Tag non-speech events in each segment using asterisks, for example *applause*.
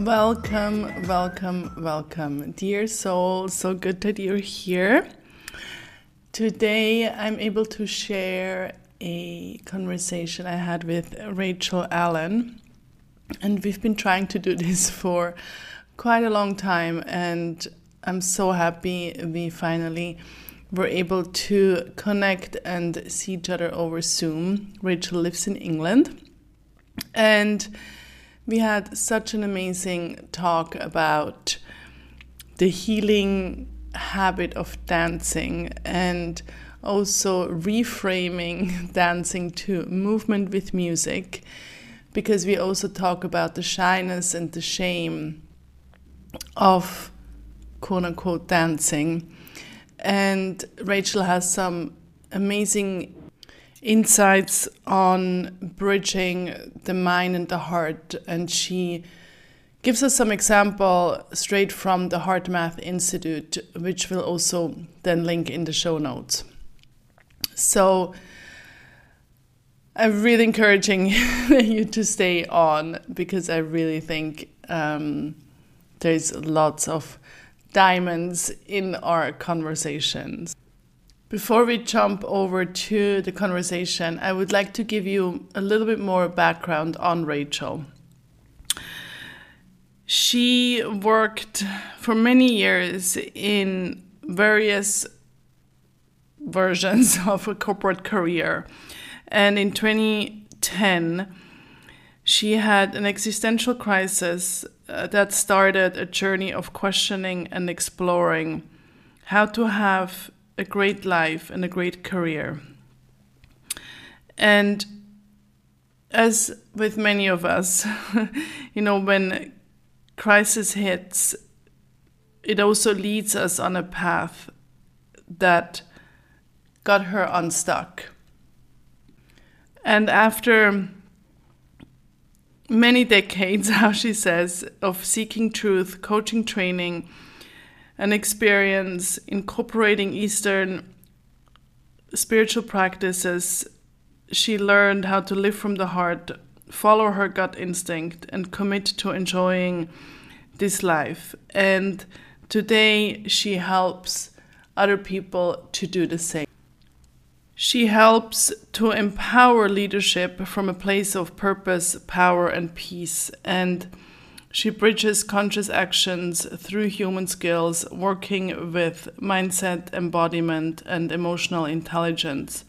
Welcome, welcome, welcome, dear soul. So good that you're here. Today, I'm able to share a conversation I had with Rachel Allen, and we've been trying to do this *laughs* for quite a long time, and I'm so happy we finally were able to connect and see each other over Zoom. Rachel lives in England, and we had such an amazing talk about the healing habit of dancing and also reframing *laughs* dancing to movement with music because we also talk about the shyness and the shame of quote unquote dancing. And Rachel has some amazing insights on bridging the mind and the heart. And she gives us some example straight from the HeartMath Institute, which we'll also then link in the show notes. So I'm really encouraging *laughs* you to stay on because I really think um, there's lots of diamonds in our conversations. Before we jump over to the conversation, I would like to give you a little bit more background on Rachel. She worked for many years in various versions *laughs* of a corporate career. And in 2010, she had an existential crisis uh, that started a journey of questioning and exploring how to have a great life and a great career. And as with many of us, *laughs* you know, when crisis hits, it also leads us on a path that got her unstuck. And after many decades, *laughs* how she says, of seeking truth, coaching training, an experience incorporating Eastern spiritual practices, she learned how to live from the heart, follow her gut instinct, and commit to enjoying this life. And today she helps other people to do the same. She helps to empower leadership from a place of purpose, power, and peace. And she bridges conscious actions through human skills, working with mindset, embodiment, and emotional intelligence,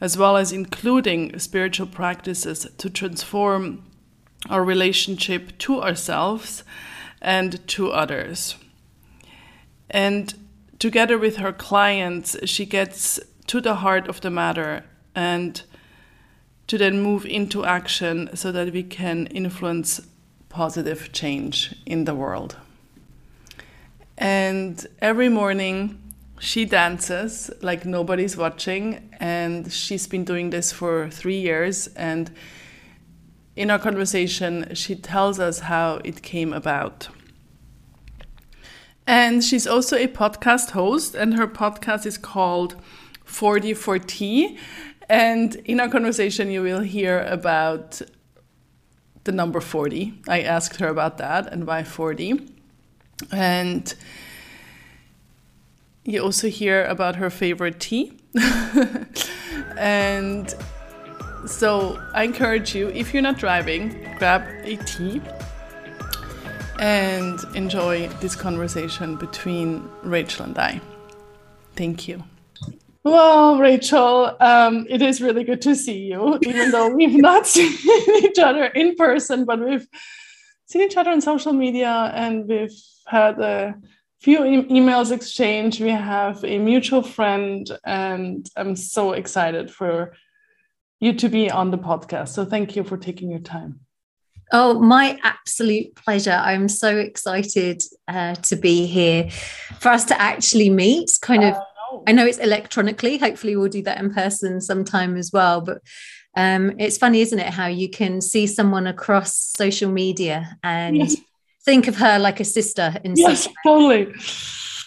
as well as including spiritual practices to transform our relationship to ourselves and to others. And together with her clients, she gets to the heart of the matter and to then move into action so that we can influence positive change in the world. And every morning she dances like nobody's watching, and she's been doing this for three years. And in our conversation, she tells us how it came about. And she's also a podcast host, and her podcast is called 40 for Tea. And in our conversation, you will hear about the number 40. I asked her about that and why 40. And you also hear about her favorite tea. *laughs* and so I encourage you, if you're not driving, grab a tea and enjoy this conversation between Rachel and I. Thank you. Well, Rachel, um, it is really good to see you, even though we've *laughs* not seen each other in person, but we've seen each other on social media and we've had a few e- emails exchanged. We have a mutual friend, and I'm so excited for you to be on the podcast. So thank you for taking your time. Oh, my absolute pleasure. I'm so excited uh, to be here for us to actually meet. Kind of, uh, I know it's electronically. Hopefully, we'll do that in person sometime as well. But um, it's funny, isn't it, how you can see someone across social media and yes. think of her like a sister in yes, totally.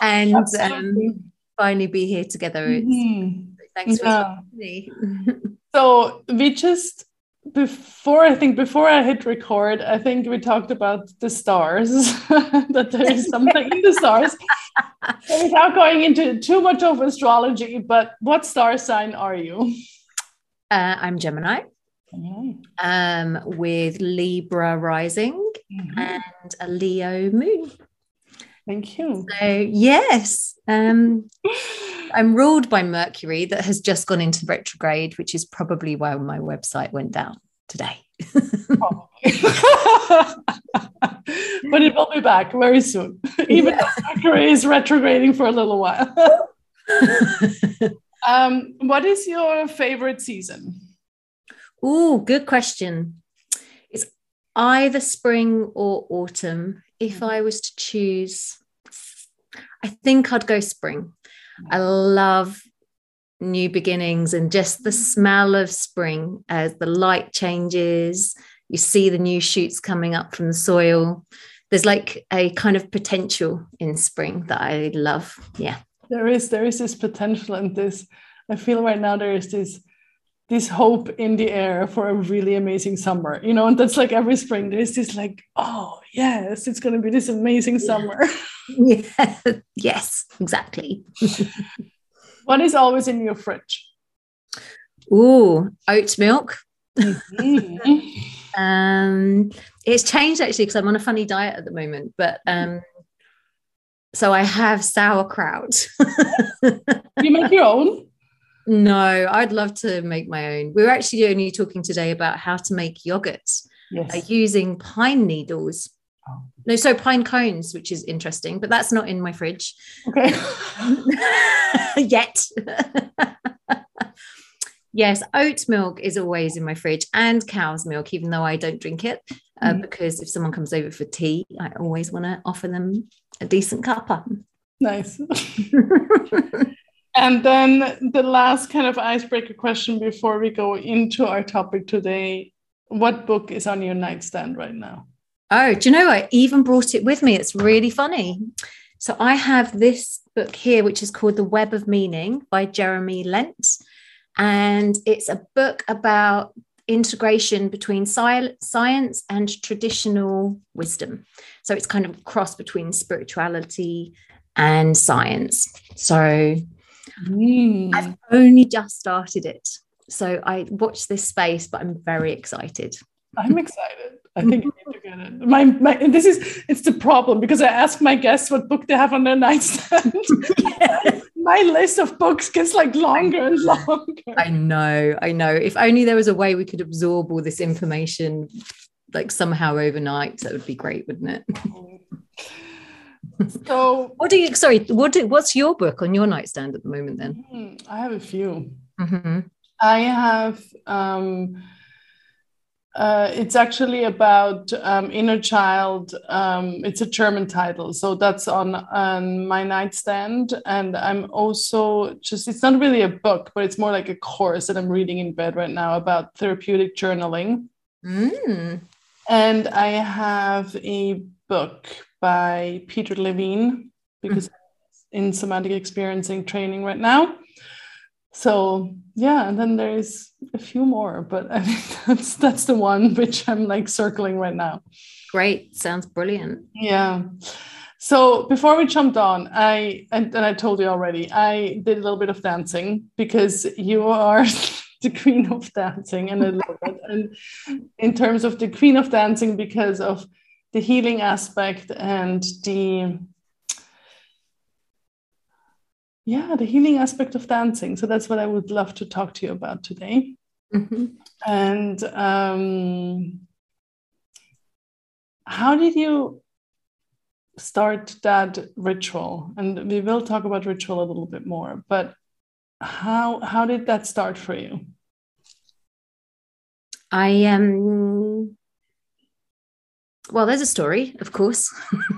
And um, finally be here together. Mm-hmm. Thanks yeah. for me. *laughs* so we just before I think before I hit record, I think we talked about the stars *laughs* that there is something in the stars. Without going into too much of astrology, but what star sign are you? Uh, I'm Gemini. Mm-hmm. Um, with Libra rising mm-hmm. and a Leo moon. Thank you. So yes, um, *laughs* I'm ruled by Mercury that has just gone into retrograde, which is probably why my website went down today. *laughs* but it will be back very soon, *laughs* even yeah. though Mercury is retrograding for a little while. um, what is your favorite season? Oh, good question. It's either spring or autumn. If mm-hmm. I was to choose, I think I'd go spring. I mm. love new beginnings and just the mm. smell of spring as the light changes. You see the new shoots coming up from the soil. There's like a kind of potential in spring that I love. Yeah. There is there is this potential and this I feel right now there is this this hope in the air for a really amazing summer you know and that's like every spring there's this like oh yes it's going to be this amazing summer. *laughs* Yeah. *laughs* Yes exactly. What is always in your fridge? Ooh, oat milk. Mm-hmm. *laughs* um it's changed actually because i'm on a funny diet at the moment but um so i have sauerkraut. You make your own no, I'd love to make my own. We are actually only talking today about how to make yogurts yes. uh, using pine needles. Oh. No, so pine cones, which is interesting, but that's not in my fridge. Okay. *laughs* Yet. yes, oat milk is always in my fridge and cow's milk, even though I don't drink it. Uh, mm. Because if someone comes over for tea, I always want to offer them a decent cuppa. Nice. *laughs* And then the last kind of icebreaker question before we go into our topic today what book is on your nightstand right now? Oh, do you know, I even brought it with me. It's really funny. So I have this book here, which is called The Web of Meaning by Jeremy Lent. And it's a book about integration between sci- science and traditional wisdom. So it's kind of cross between spirituality and science. So Mm. I've only just started it. So I watched this space, but I'm very excited. I'm excited. I think you need to get it. My, my, this is it's the problem because I ask my guests what book they have on their *laughs* nightstand. *laughs* my list of books gets like longer and longer. I know, I know. If only there was a way we could absorb all this information like somehow overnight, that would be great, wouldn't it? So what do you sorry what do, what's your book on your nightstand at the moment then hmm, i have a few mm-hmm. i have um, uh, it's actually about um, inner child um, it's a german title so that's on, on my nightstand and i'm also just it's not really a book but it's more like a course that i'm reading in bed right now about therapeutic journaling mm. and i have a book by Peter Levine because mm. in somatic experiencing training right now. So yeah, and then there's a few more, but I think *laughs* that's that's the one which I'm like circling right now. Great, sounds brilliant. Yeah. So before we jumped on, I and, and I told you already, I did a little bit of dancing because you are *laughs* the queen of dancing and a little bit. And in terms of the queen of dancing, because of the healing aspect and the yeah the healing aspect of dancing. So that's what i would love to talk to you about today. Mm-hmm. and um, how did you start that ritual? And we will talk about ritual a little bit more but how how did that start for you? I um well, there's a story, of course.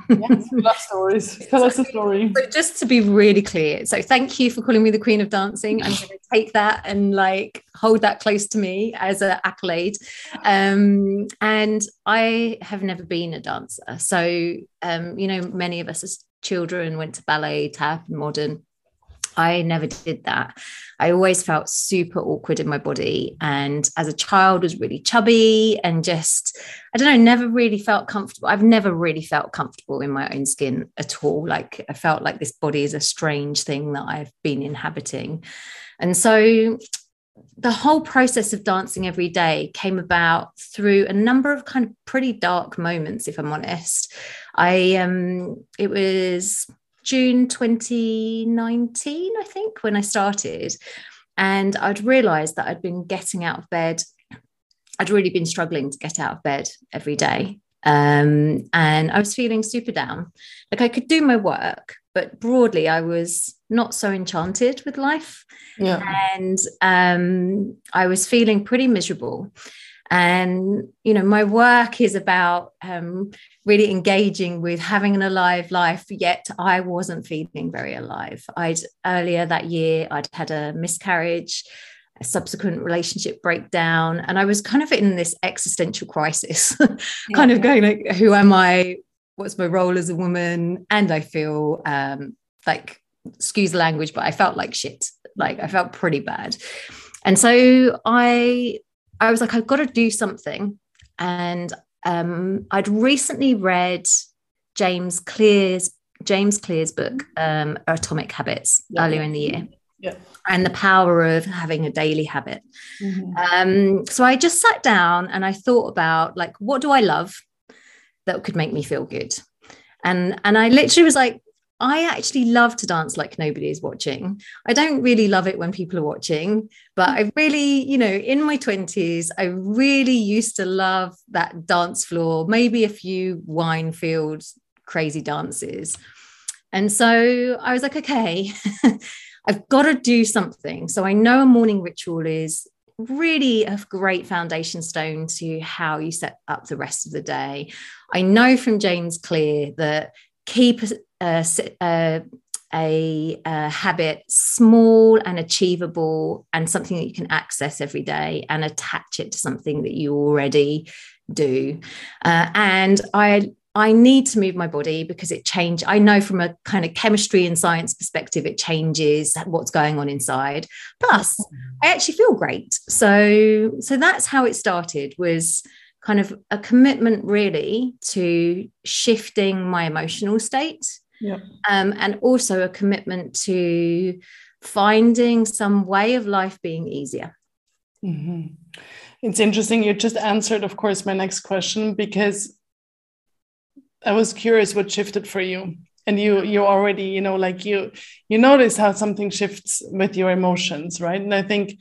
yes, love stories. *laughs* Tell us a story. So just to be really clear, so thank you for calling me the queen of dancing. I'm going to take that and like hold that close to me as an accolade. Um, and I have never been a dancer, so um, you know, many of us as children went to ballet, tap, and modern. I never did that. I always felt super awkward in my body. And as a child, was really chubby and just, I don't know, never really felt comfortable. I've never really felt comfortable in my own skin at all. Like I felt like this body is a strange thing that I've been inhabiting. And so the whole process of dancing every day came about through a number of kind of pretty dark moments, if I'm honest. I um it was June 2019, I think, when I started. And I'd realized that I'd been getting out of bed. I'd really been struggling to get out of bed every day. Um, and I was feeling super down. Like I could do my work, but broadly, I was not so enchanted with life. Yeah. And um, I was feeling pretty miserable. And, you know, my work is about um, really engaging with having an alive life, yet I wasn't feeling very alive. I'd earlier that year, I'd had a miscarriage, a subsequent relationship breakdown, and I was kind of in this existential crisis, *laughs* kind of going like, who am I? What's my role as a woman? And I feel um, like, excuse the language, but I felt like shit. Like I felt pretty bad. And so I I was like, I've got to do something. And um, I'd recently read James Clear's James Clear's book, um, Atomic Habits, yeah. earlier in the year. Yeah. And the power of having a daily habit. Mm-hmm. Um, so I just sat down and I thought about like, what do I love that could make me feel good? And and I literally was like, I actually love to dance like nobody is watching. I don't really love it when people are watching, but I really, you know, in my 20s, I really used to love that dance floor, maybe a few wine filled crazy dances. And so I was like, okay, *laughs* I've got to do something. So I know a morning ritual is really a great foundation stone to how you set up the rest of the day. I know from James Clear that keep a, a, a, a, habit small and achievable and something that you can access every day and attach it to something that you already do. Uh, and I I need to move my body because it change. I know from a kind of chemistry and science perspective, it changes what's going on inside. Plus, I actually feel great. So, so that's how it started. Was kind of a commitment really to shifting my emotional state yeah. um, and also a commitment to finding some way of life being easier mm-hmm. it's interesting you just answered of course my next question because i was curious what shifted for you and you you already you know like you you notice how something shifts with your emotions right and i think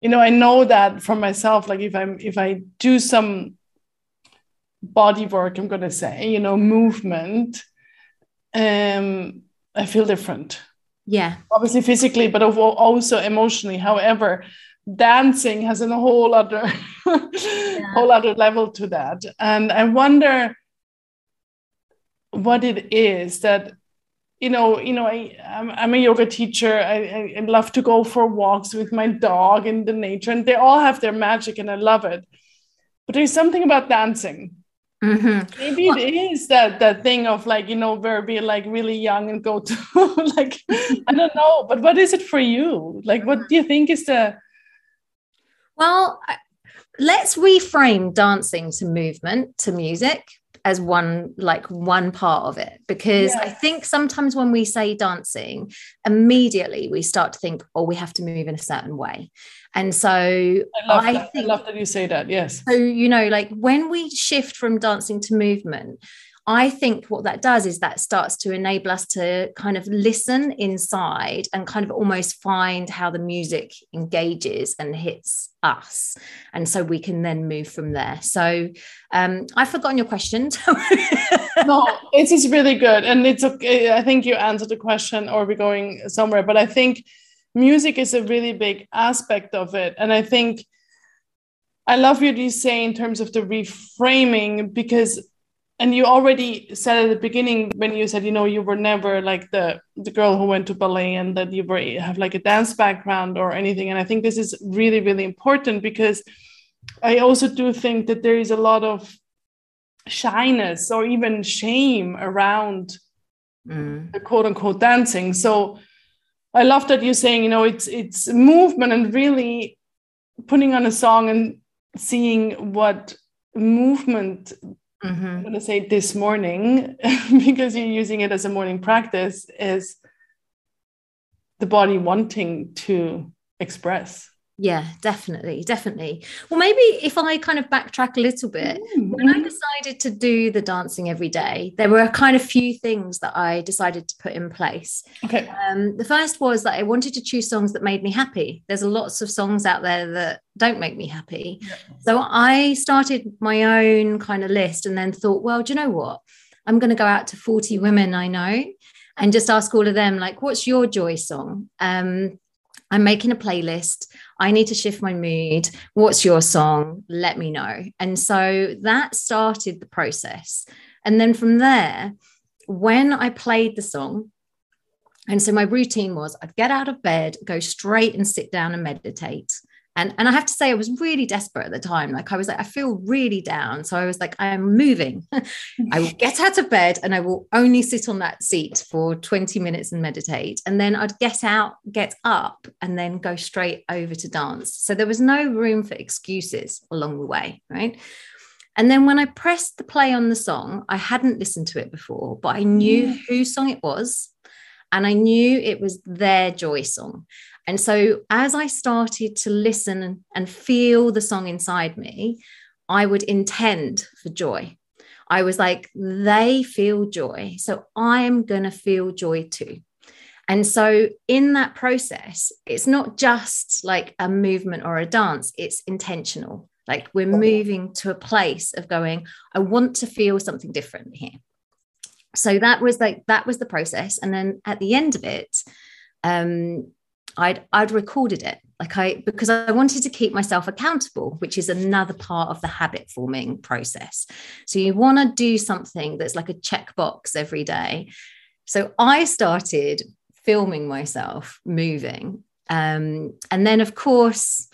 you know i know that for myself like if i'm if i do some body work i'm going to say you know movement um i feel different yeah obviously physically but also emotionally however dancing has a whole other yeah. whole other level to that and i wonder what it is that you know, you know, I, I'm, I'm a yoga teacher. I, I love to go for walks with my dog in the nature, and they all have their magic, and I love it. But there's something about dancing. Mm-hmm. Maybe well, it is that that thing of like you know where we like really young and go *laughs* to like I don't know, but what is it for you? Like, what do you think is the? Well, let's reframe dancing to movement to music as one like one part of it because i think sometimes when we say dancing immediately we start to think oh we have to move in a certain way and so i love, I that. Think, I love that you say that yes so you know like when we shift from dancing to movement I think what that does is that starts to enable us to kind of listen inside and kind of almost find how the music engages and hits us. And so we can then move from there. So um, I've forgotten your question. *laughs* no, it is really good. And it's okay. I think you answered the question or we're going somewhere, but I think music is a really big aspect of it. And I think I love what you say in terms of the reframing because and you already said at the beginning when you said you know you were never like the the girl who went to ballet and that you were have like a dance background or anything and i think this is really really important because i also do think that there is a lot of shyness or even shame around mm. the quote unquote dancing so i love that you're saying you know it's it's movement and really putting on a song and seeing what movement mm-hmm. I'm going to say this morning *laughs* because you're using it as a morning practice is the body wanting to express yeah definitely definitely. Well maybe if i kind of backtrack a little bit mm-hmm. when i decided to do the dancing every day there were a kind of few things that i decided to put in place. Okay. Um, the first was that i wanted to choose songs that made me happy. There's lots of songs out there that don't make me happy. Yeah. so i started my own kind of list and then thought well do you know what? I'm going to go out to 40 women i know and just ask all of them like what's your joy song? Um, I'm making a playlist. I need to shift my mood. What's your song? Let me know. And so that started the process. And then from there, when I played the song, and so my routine was I'd get out of bed, go straight and sit down and meditate and and i have to say i was really desperate at the time. Like i was like i feel really down. So i was like i'm moving. *laughs* I will get out of bed and i will only sit on that seat for 20 minutes and meditate. And then i'd get out get up and then go straight over to dance. So there was no room for excuses along the way right? And then when i pressed the play on the song i hadn't listened to it before but i knew mm. whose song it was and I knew it was their joy song. And so as I started to listen and feel the song inside me, I would intend for joy. I was like, they feel joy. So I'm going to feel joy too. And so, in that process, it's not just like a movement or a dance, it's intentional. Like we're moving to a place of going, I want to feel something different here. So that was like, that was the process. And then at the end of it, um, I'd I'd recorded it like I because I wanted to keep myself accountable, which is another part of the habit forming process. So you want to do something that's like a checkbox every day. So I started filming myself moving, um, and then of course.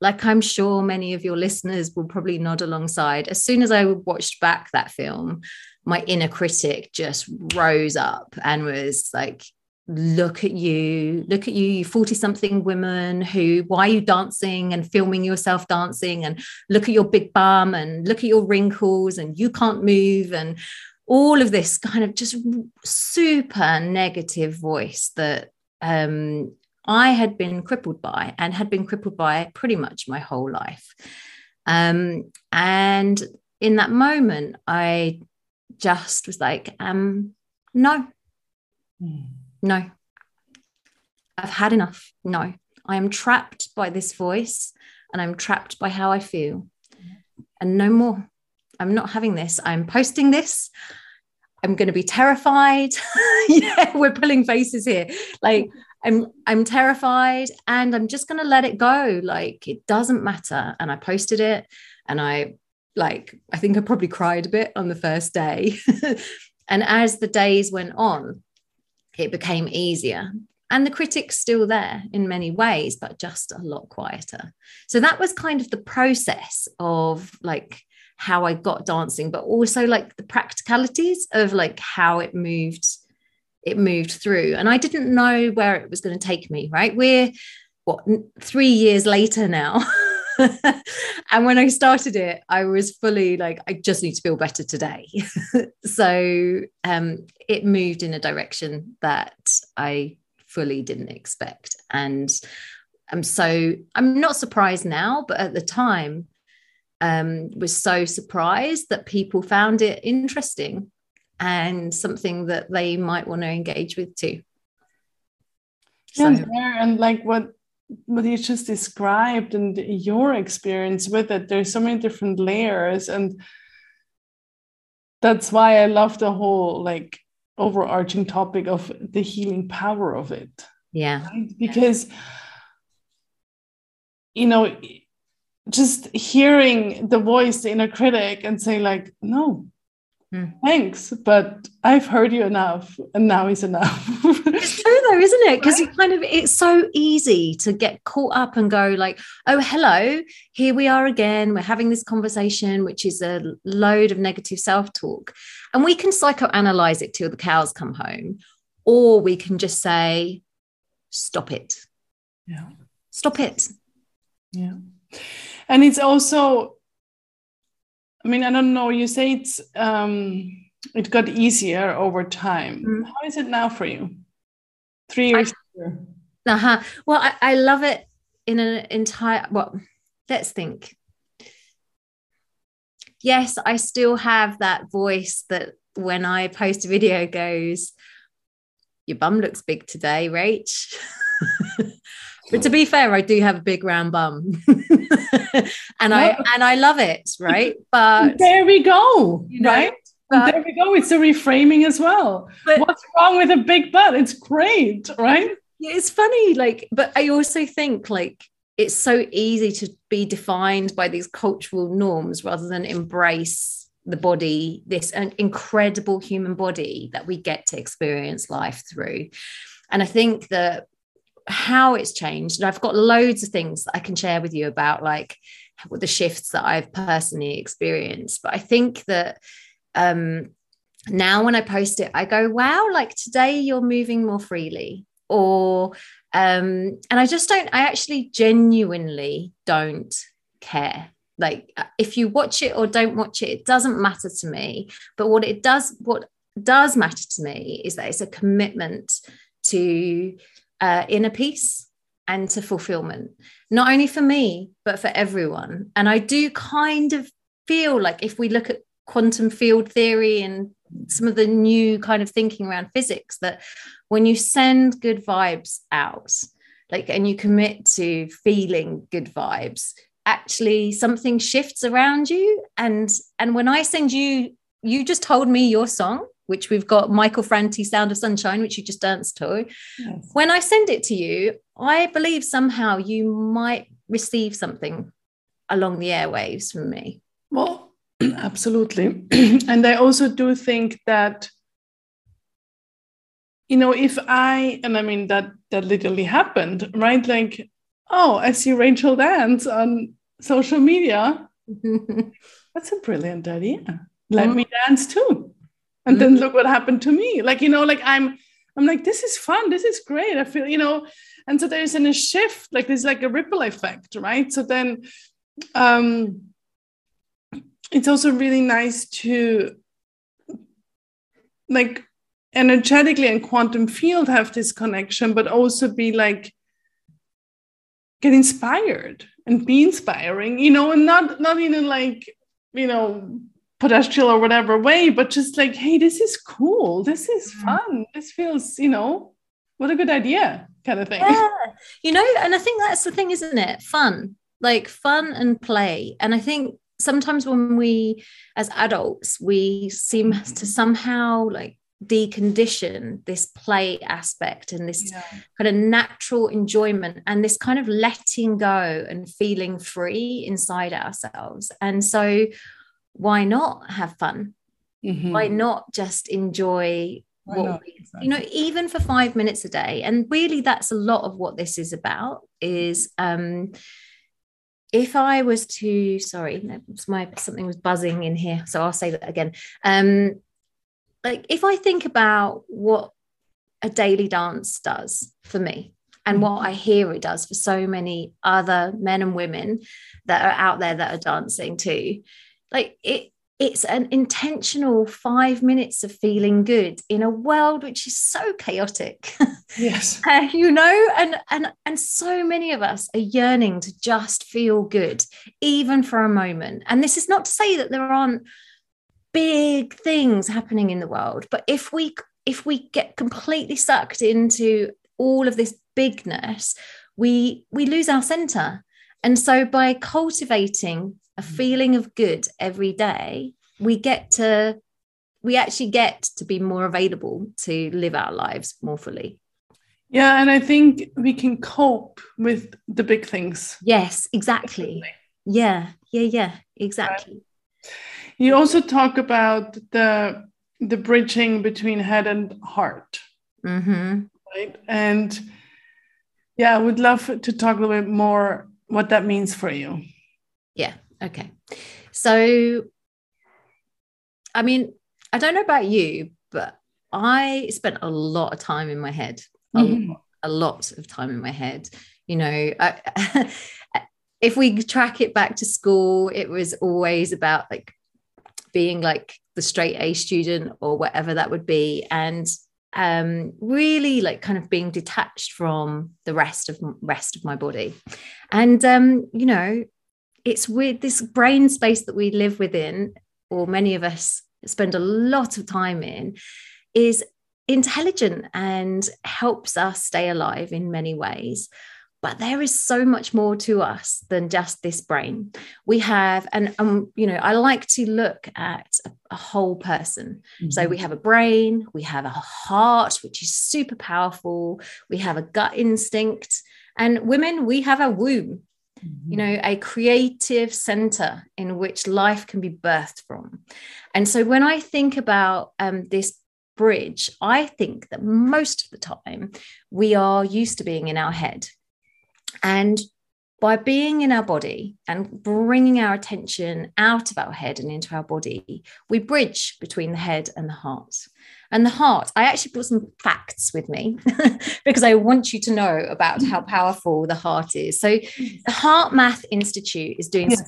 Like I'm sure many of your listeners will probably nod alongside. As soon as I watched back that film, my inner critic just rose up and was like, look at you. Look at you you 40 something women who why are you dancing and filming yourself dancing? And look at your big bum and look at your wrinkles and you can't move. And all of this kind of just super negative voice that um, I had been crippled by and had been crippled by pretty much my whole life. Um, and in that moment, I just was like, um, no. No. I've had enough. No. I am trapped by this voice and I'm trapped by how I feel. And no more. I'm not having this. I'm posting this. I'm going to be terrified. *laughs* yeah, we're pulling faces here. Like I'm I'm terrified and I'm just going to let it go. Like it doesn't matter. And I posted it and I like I think I probably cried a bit on the first day. *laughs* and as the days went on, it became easier. And the critic's still there in many ways, but just a lot quieter. So that was kind of the process of like how I got dancing, but also like the practicalities of like how it moved, it moved through. And I didn't know where it was going to take me, right? We're what three years later now. *laughs* *laughs* and when I started it, I was fully like, I just need to feel better today. *laughs* so um, it moved in a direction that I fully didn't expect. And I'm so, I'm not surprised now, but at the time, um, was so surprised that people found it interesting and something that they might want to engage with too. So. Yeah, and like what what you just described and your experience with it there's so many different layers and that's why i love the whole like overarching topic of the healing power of it yeah right? because you know just hearing the voice, the inner critic, and say, like, no, mm. thanks, but I've heard you enough, and now is enough. *laughs* true though, isn't it? Because right? it kind of it's so easy to get caught up and go, like, oh, hello, here we are again. We're having this conversation, which is a load of negative self-talk. And we can psychoanalyze it till the cows come home, or we can just say, stop it. Yeah. Stop it. Yeah. And it's also, I mean, I don't know, you say it's um it got easier over time. Mm. How is it now for you? Three years I, uh-huh. Well, I, I love it in an entire well, let's think. Yes, I still have that voice that when I post a video goes, Your bum looks big today, Rach. *laughs* but to be fair, I do have a big round bum. *laughs* and I and I love it, right? But there we go, you know, right? But, there we go. It's a reframing as well. But, What's wrong with a big butt? It's great, right? It's funny, like, but I also think like it's so easy to be defined by these cultural norms rather than embrace the body, this incredible human body that we get to experience life through. And I think that how it's changed, and I've got loads of things that I can share with you about, like the shifts that I've personally experienced. But I think that um, now when I post it, I go, wow, like today you're moving more freely. Or, um, and I just don't, I actually genuinely don't care. Like if you watch it or don't watch it, it doesn't matter to me. But what it does, what does matter to me is that it's a commitment to uh, inner peace and to fulfillment, not only for me, but for everyone. And I do kind of feel like if we look at quantum field theory and some of the new kind of thinking around physics that when you send good vibes out like and you commit to feeling good vibes actually something shifts around you. And and when i send you you just told me your song which we've got michael franti sound of sunshine which you just danced to. Yes. when i send it to you i believe somehow you might receive something along the airwaves from me. Well *clears throat* Absolutely. *clears throat* and I also do think that, you know, if I, and I mean, that, that literally happened, right? Like, oh, I see Rachel dance on social media. *laughs* That's a brilliant idea. Let mm-hmm. me dance too. And mm-hmm. then look what happened to me. Like, you know, like I'm, I'm like, this is fun. This is great. I feel, you know, and so there's an, a shift, like there's like a ripple effect, right? So then, um, it's also really nice to like energetically and quantum field have this connection but also be like get inspired and be inspiring you know and not not in a like you know pedestrian or whatever way but just like hey this is cool. This is mm-hmm. fun. This feels you know what a good idea kind of thing. Yeah. *laughs* You know and i think that's the thing isn't it? Fun. Like fun and play. And i think sometimes when we as adults we seem to mm-hmm. somehow like decondition this play aspect and this yeah. kind of natural enjoyment and this kind of letting go and feeling free inside ourselves and so why not have fun mm-hmm. why not just enjoy why what? We, you know even for five minutes a day and really that's a lot of what this is about is um if I was to, sorry, my something was buzzing in here, so I'll say that again. Um, like if I think about what a daily dance does for me, and what I hear it does for so many other men and women that are out there that are dancing too, like it it's an intentional five minutes of feeling good in a world which is so chaotic. *laughs* Yes. Uh, you know and and and so many of us are yearning to just feel good even for a moment. And this is not to say that there aren't big things happening in the world but if we if we get completely sucked into all of this bigness we we lose our center. And so by cultivating a mm. feeling of good every day, we get to, we actually get to be more available to live our lives more fully. Yeah. And I think we can cope with the big things. Yes, exactly. yeah yeah yeah exactly right. you also talk about the the bridging between head and heart mm-hmm. right and yeah i would love to talk a little bit more what that means for you yeah okay. So i mean i don't know about you but i spent a lot of time in my head. Mm-hmm. a, a, lot of time in my head. You know I, *laughs* if we track it back to school it was always about like being like the straight A student or whatever that would be and um really like kind of being detached from the rest of rest of my body. And um you know it's with this brain space that we live within or many of us spend a lot of time in is intelligent and helps us stay alive in many ways. But there is so much more to us than just this brain. We have and um, you know i like to look at a, a whole person. Mm-hmm. so we have a brain we have a heart which is super powerful. We have a gut instinct. And women we have a womb mm-hmm. you know a creative center in which life can be birthed from and so when i think about um, this bridge i think that most of the time we are used to being in our head and by being in our body and bringing our attention out of our head and into our body, we bridge between the head and the heart. And the heart, I actually brought some facts with me *laughs* because I want you to know about how mm-hmm. powerful the heart is. So, mm-hmm. the HeartMath Institute is doing yes.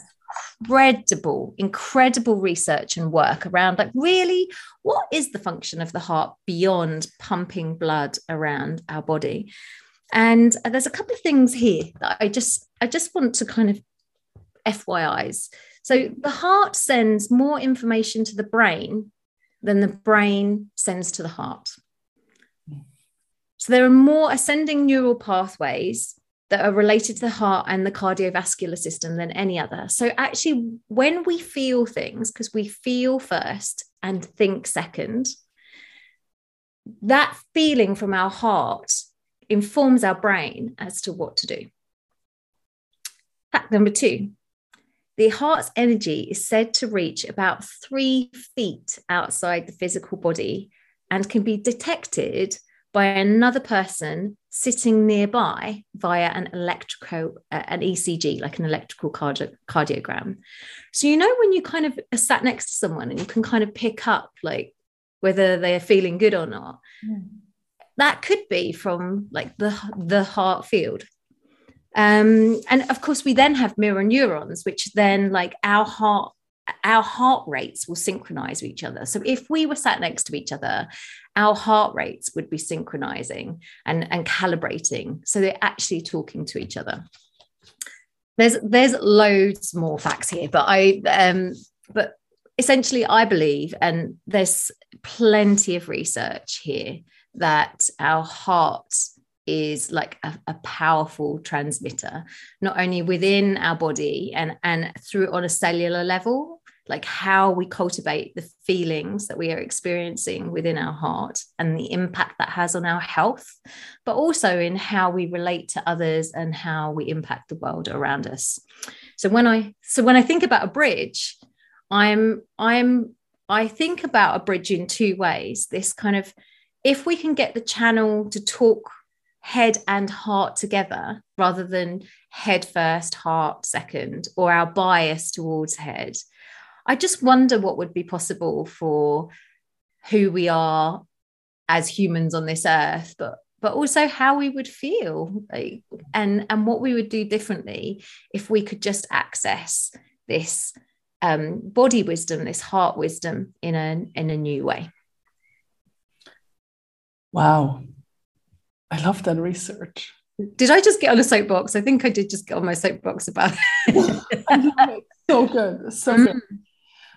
incredible, incredible research and work around like really what is the function of the heart beyond pumping blood around our body. And uh, there's a couple of things here that I just I just want to kind of FYIs. So the heart sends more information to the brain than the brain sends to the heart. So there are more ascending neural pathways that are related to the heart and the cardiovascular system than any other. So actually, when we feel things, because we feel first and think second, that feeling from our heart informs our brain as to what to do. Fact number two the heart's energy is said to reach about three feet outside the physical body and can be detected by another person sitting nearby via an electrical uh, an ECG like an electrical cardi- cardiogram. So you know when you kind of are sat next to someone and you can kind of pick up like whether they're feeling good or not mm that could be from like the the heart field um, and of course we then have mirror neurons which then like our heart our heart rates will synchronize with each other. So if we were sat next to each other our heart rates would be synchronizing and and calibrating. So they're actually talking to each other. There's there's loads more facts here but i um but essentially i believe and there's plenty of research here that our heart is like a, a, powerful transmitter, not only within our body and, and through on a cellular level, like how we cultivate the feelings that we are experiencing within our heart and the impact that has on our health, but also in how we relate to others and how we impact the world around us. So when I so when I think about a bridge, I'm I'm I think about a bridge in two ways. This kind of if we can get the channel to talk head and heart together rather than head first, heart second, or our bias towards head, I just wonder what would be possible for who we are as humans on this earth, but but also how we would feel like, and and what we would do differently if we could just access this um, body wisdom, this heart wisdom in a in a new way. Wow. I love that research. Did I just get on a soapbox? I think I did just get on my soapbox about it. *laughs* *laughs* so good. So mm. good.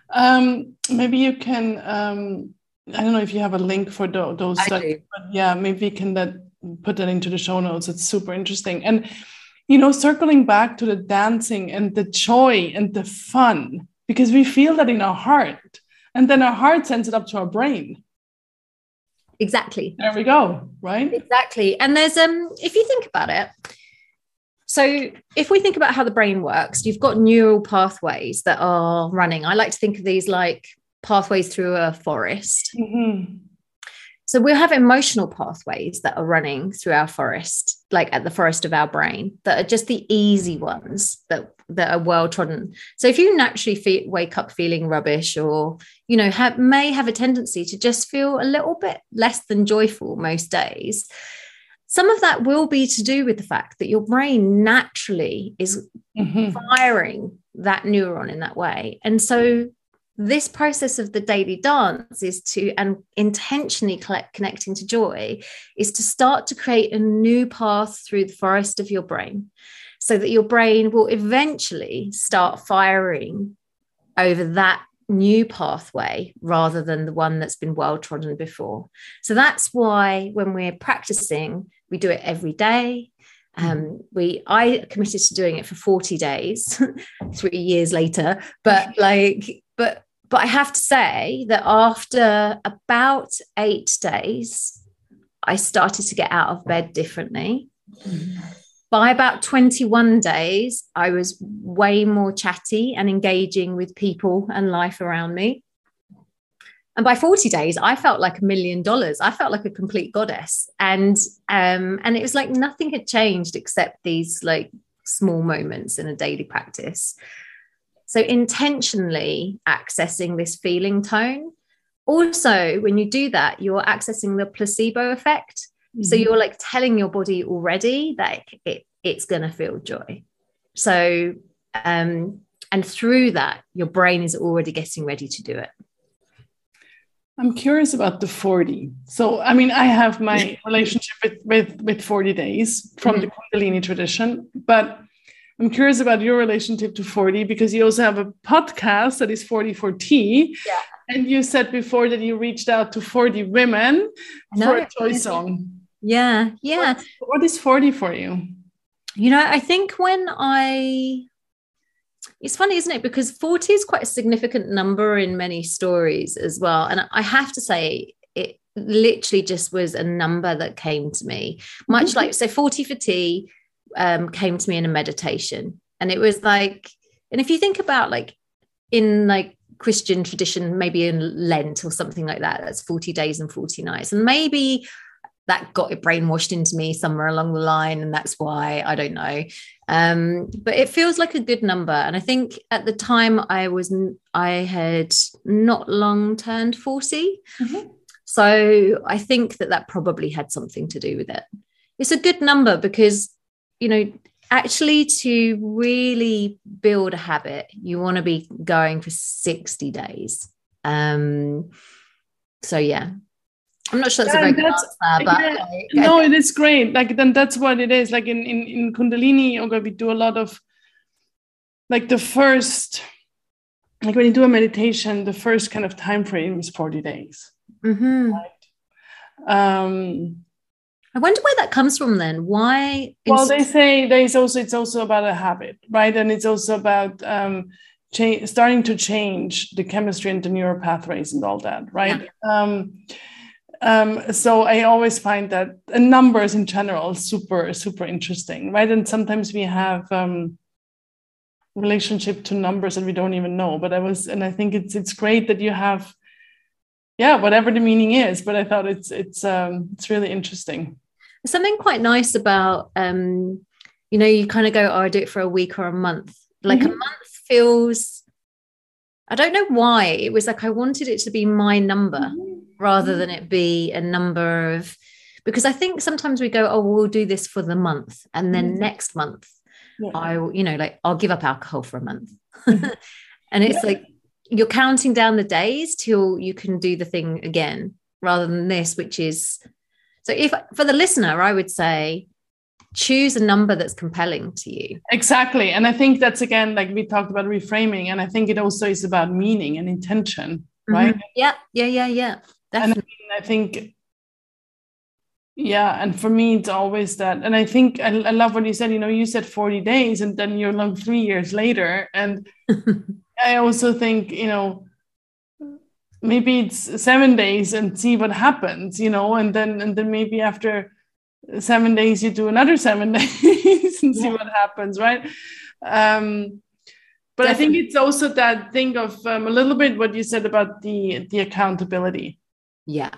Um, maybe you can, um, I don't know if you have a link for the, those yeah, maybe you can that, put that into the show notes. It's super interesting. And, you know, circling back to the dancing and the joy and the fun, because we feel that in our heart. And then our heart sends it up to our brain exactly there we go right exactly and there's um if you think about it so if we think about how the brain works, you've got neural pathways that are running. I like to think of these like pathways through a forest. Mm-hmm. So we have emotional pathways that are running through our forest, like at the forest of our brain, that are just the easy ones that that are well trodden. So if you naturally fe- wake up feeling rubbish, or you know have, may have a tendency to just feel a little bit less than joyful most days, some of that will be to do with the fact that your brain naturally is mm-hmm. firing that neuron in that way, and so this process of the daily dance is to and intentionally collect, connecting to joy is to start to create a new path through the forest of your brain so that your brain will eventually start firing over that new pathway rather than the one that's been well trodden before so that's why when we're practicing we do it every day um, mm-hmm. we I committed to doing it for 40 days, *laughs* three years later. But like but but I have to say that after about eight days, I started to get out of bed differently. Mm-hmm. By about 21 days, I was way more chatty and engaging with people and life around me. And by 40 days, I felt like a million dollars. I felt like a complete goddess. And um, and it was like nothing had changed except these like small moments in a daily practice. So, intentionally accessing this feeling tone. Also, when you do that, you're accessing the placebo effect. Mm-hmm. So, you're like telling your body already that it, it's going to feel joy. So, um, and through that, your brain is already getting ready to do it. I'm curious about the 40. So, I mean, I have my *laughs* relationship with, with, with 40 days from mm-hmm. the Kundalini tradition, but I'm curious about your relationship to 40 because you also have a podcast that is 40 for tea. Yeah. And you said before that you reached out to 40 women for a joy song. Yeah. Yeah. What, what is 40 for you? You know, I think when I it's funny, isn't it? Because 40 is quite a significant number in many stories as well. And I have to say, it literally just was a number that came to me, much mm-hmm. like, so 40 for tea, um, came to me in a meditation. And it was like, and if you think about like in like Christian tradition, maybe in Lent or something like that, that's 40 days and 40 nights. And maybe that got it brainwashed into me somewhere along the line. And that's why I don't know. Um, but it feels like a good number. And I think at the time I was, I had not long turned 40. Mm-hmm. So I think that that probably had something to do with it. It's a good number because you know, actually to really build a habit, you want to be going for 60 days. Um, so yeah. I'm not sure that's yeah, a very that's, answer, but yeah, like, no, it is great. Like then that's what it is. Like in in, in Kundalini yoga, we do a lot of like the first like when you do a meditation, the first kind of time frame is 40 days. Mm-hmm. Right? Um, I wonder where that comes from then. Why? Well, they say there's also it's also about a habit, right? And it's also about um, cha- starting to change the chemistry and the neural pathways and all that, right? Yeah. Um, um, so I always find that numbers in general super super interesting, right? And sometimes we have um, relationship to numbers that we don't even know. But I was, and I think it's it's great that you have, yeah, whatever the meaning is. But I thought it's it's um, it's really interesting something quite nice about um you know you kind of go oh i do it for a week or a month like mm-hmm. a month feels i don't know why it was like i wanted it to be my number mm-hmm. rather than it be a number of because i think sometimes we go oh we'll do this for the month and then mm-hmm. next month yeah. i you know like i'll give up alcohol for a month mm-hmm. *laughs* and it's yeah. like you're counting down the days till you can do the thing again rather than this which is so if for the listener, I would say choose a number that's compelling to you. Exactly. And I think that's again, like we talked about reframing, and I think it also is about meaning and intention, mm-hmm. right? Yeah, yeah, yeah, yeah. Definitely. And I think yeah and for me it's always that and i think I, I, love what you said you know you said 40 days and then you're long three years later and *laughs* i also think you know maybe it's seven days and see what happens you know and then and then maybe after seven days you do another seven *laughs* days and see what happens right um but Definitely. i think it's also that thing of um, a little bit what you said about the the accountability yeah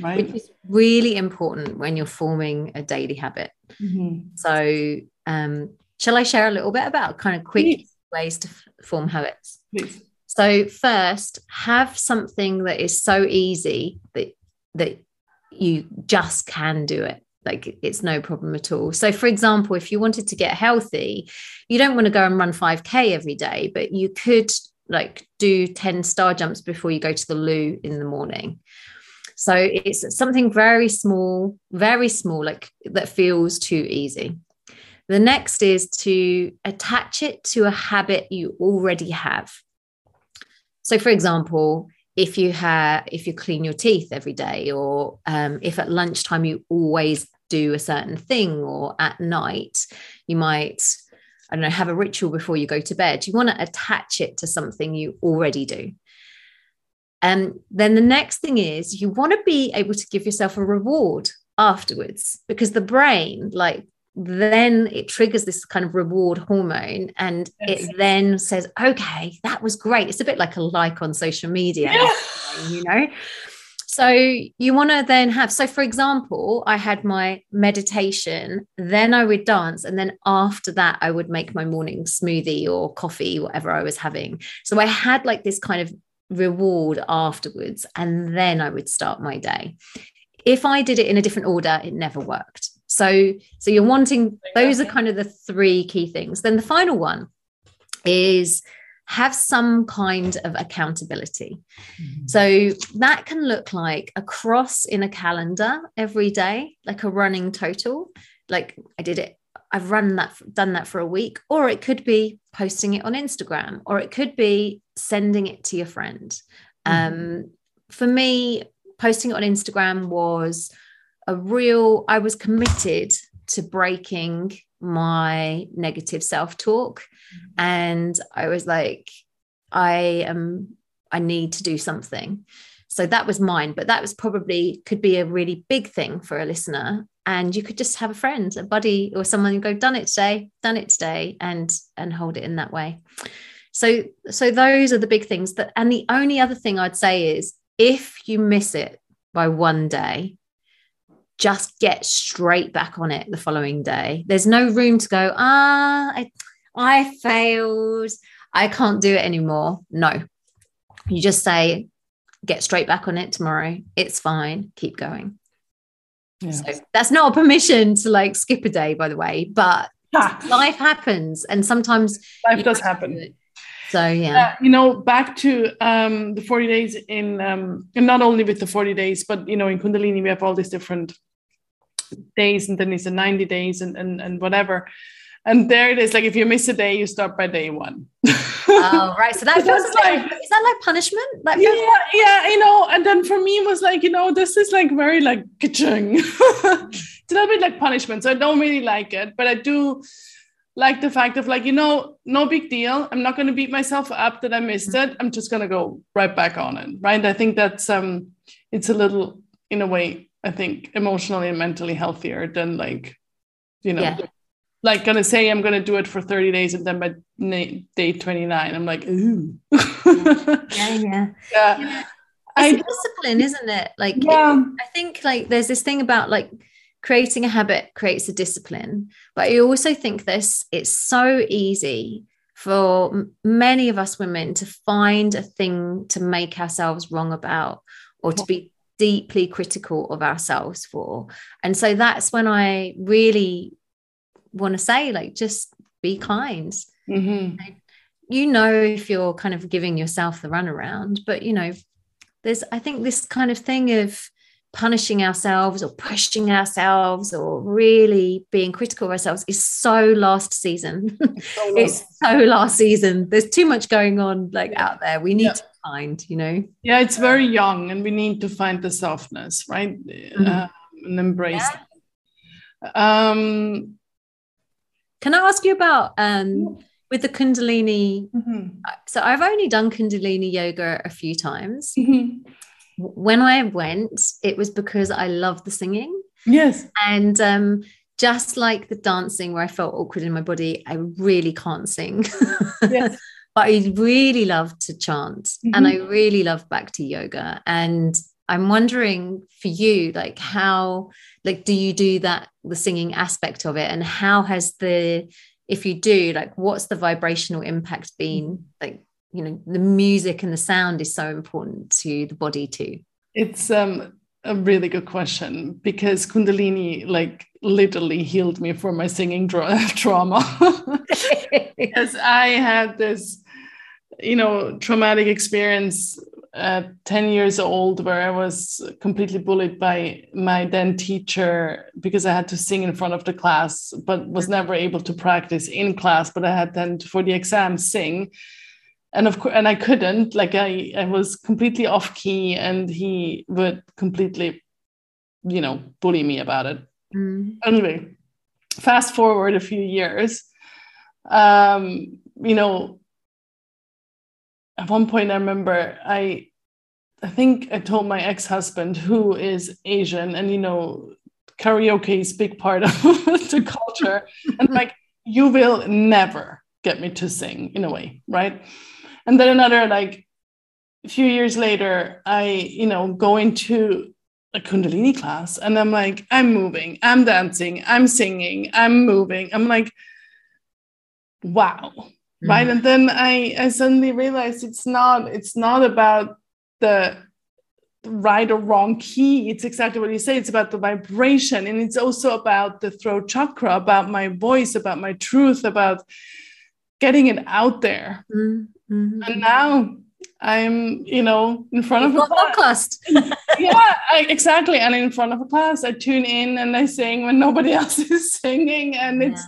right which is really important when you're forming a daily habit mm-hmm. so um shall i share a little bit about kind of quick Please. ways to f- form habits Please. So first have something that is so easy that that you just can do it. Like it's no problem at all. So for example if you wanted to get healthy you don't want to go and run 5k every day but you could like do 10 star jumps before you go to the loo in the morning. So it's something very small very small like that feels too easy. The next is to attach it to a habit you already have so for example if you have if you clean your teeth every day or um, if at lunchtime you always do a certain thing or at night you might i don't know have a ritual before you go to bed. You want to attach it to something you already do. And um, then the next thing is you want to be able to give yourself a reward afterwards because the brain like then it triggers this kind of reward hormone and yes. it then says okay that was great it's a bit like a like on social media yeah. *laughs* you know so you want to then have, so for example, I had my meditation, then I would dance, and then after that, I would make my morning smoothie or coffee, whatever I was having. So I had like this kind of reward afterwards, and then I would start my day. If I did it in a different order, it never worked. So, so you're wanting those are kind of the three key things. Then the final one is have some kind of accountability. Mm-hmm. So that can look like a cross in a calendar every day, like a running total. Like I did it, I've run that, done that for a week, or it could be posting it on Instagram, or it could be sending it to your friend. Mm-hmm. Um, for me, posting it on Instagram was a real, I was committed to breaking my negative self talk. Mm-hmm. And I was like, I am, I need to do something. So that was mine, but that was probably could be a really big thing for a listener. And you could just have a friend, a buddy, or someone and go, done it today, done it today, and and hold it in that way. So, so those are the big things that, and the only other thing I'd say is if you miss it by one day, just get straight back on it the following day. There's no room to go, ah, I, I failed. I can't do it anymore. No. You just say, get straight back on it tomorrow. It's fine. Keep going. Yeah. So that's not a permission to like skip a day, by the way, but *laughs* life happens. And sometimes life does happen. So yeah, uh, you know, back to um, the forty days in, um, and not only with the forty days, but you know, in Kundalini we have all these different days, and then it's a ninety days, and and and whatever. And there it is. Like if you miss a day, you start by day one. oh, right. So that *laughs* feels like is that like punishment? Like yeah, yeah, you know. And then for me, it was like you know, this is like very like kitchen. *laughs* it's a little bit like punishment. So I don't really like it, but I do like the fact of like you know no big deal i'm not going to beat myself up that i missed it i'm just going to go right back on it right i think that's um it's a little in a way i think emotionally and mentally healthier than like you know yeah. like gonna say i'm gonna do it for 30 days and then by day 29 i'm like ooh yeah yeah, *laughs* yeah. yeah. I, discipline isn't it like yeah. It, i think like there's this thing about like creating a habit creates a discipline but i also think this it's so easy for many of us women to find a thing to make ourselves wrong about or to be deeply critical of ourselves for and so that's when i really want to say like just be kind mm-hmm. you know if you're kind of giving yourself the runaround but you know there's i think this kind of thing of punishing ourselves or pushing ourselves or really being critical of ourselves is so last season. It's so *laughs* last, season. There's too much going on like yeah. out there. We need yeah. to find, you know. Yeah, it's very young and we need to find the softness, right? Mm-hmm. Uh, and embrace yeah. Um can I ask you about um with the kundalini mm-hmm. so i've only done kundalini yoga a few times mm-hmm when I went, it was because I love the singing. Yes. And um, just like the dancing where I felt awkward in my body, I really can't sing. Yes. *laughs* but I really love to chant mm-hmm. and I really love bhakti yoga. And I'm wondering for you, like how, like, do you do that, the singing aspect of it? And how has the, if you do, like, what's the vibrational impact been? Mm-hmm. Like, you know, the music and the sound is so important to the body too. It's um a really good question because Kundalini like literally healed me from my singing dra- *laughs* trauma. *laughs* *laughs* because I had this, you know, traumatic experience at 10 years old where I was completely bullied by my then teacher because I had to sing in front of the class, but was never able to practice in class. But I had then for the exam sing. And of course, and I couldn't, like I, I was completely off key and he would completely, you know, bully me about it. Mm. Anyway, fast forward a few years, um, you know, at one point I remember I I think I told my ex-husband who is Asian and you know karaoke is big part of *laughs* the culture. And like you will never get me to sing in a way right? And then another like a few years later I you know go into a kundalini class and I'm like I'm moving. I'm dancing. I'm singing. I'm moving. I'm like wow mm-hmm. right and then i i suddenly realized it's not it's not about the right or wrong key. It's exactly what you say it's about the vibration. And it's also about the throat chakra about my voice about my truth about getting it out there. Mm-hmm. and now i'm you know in front of a podcast. *laughs* Yeah I, exactly. And in front of a class i tune in and i sing when nobody *laughs* else is singing. And yeah. it's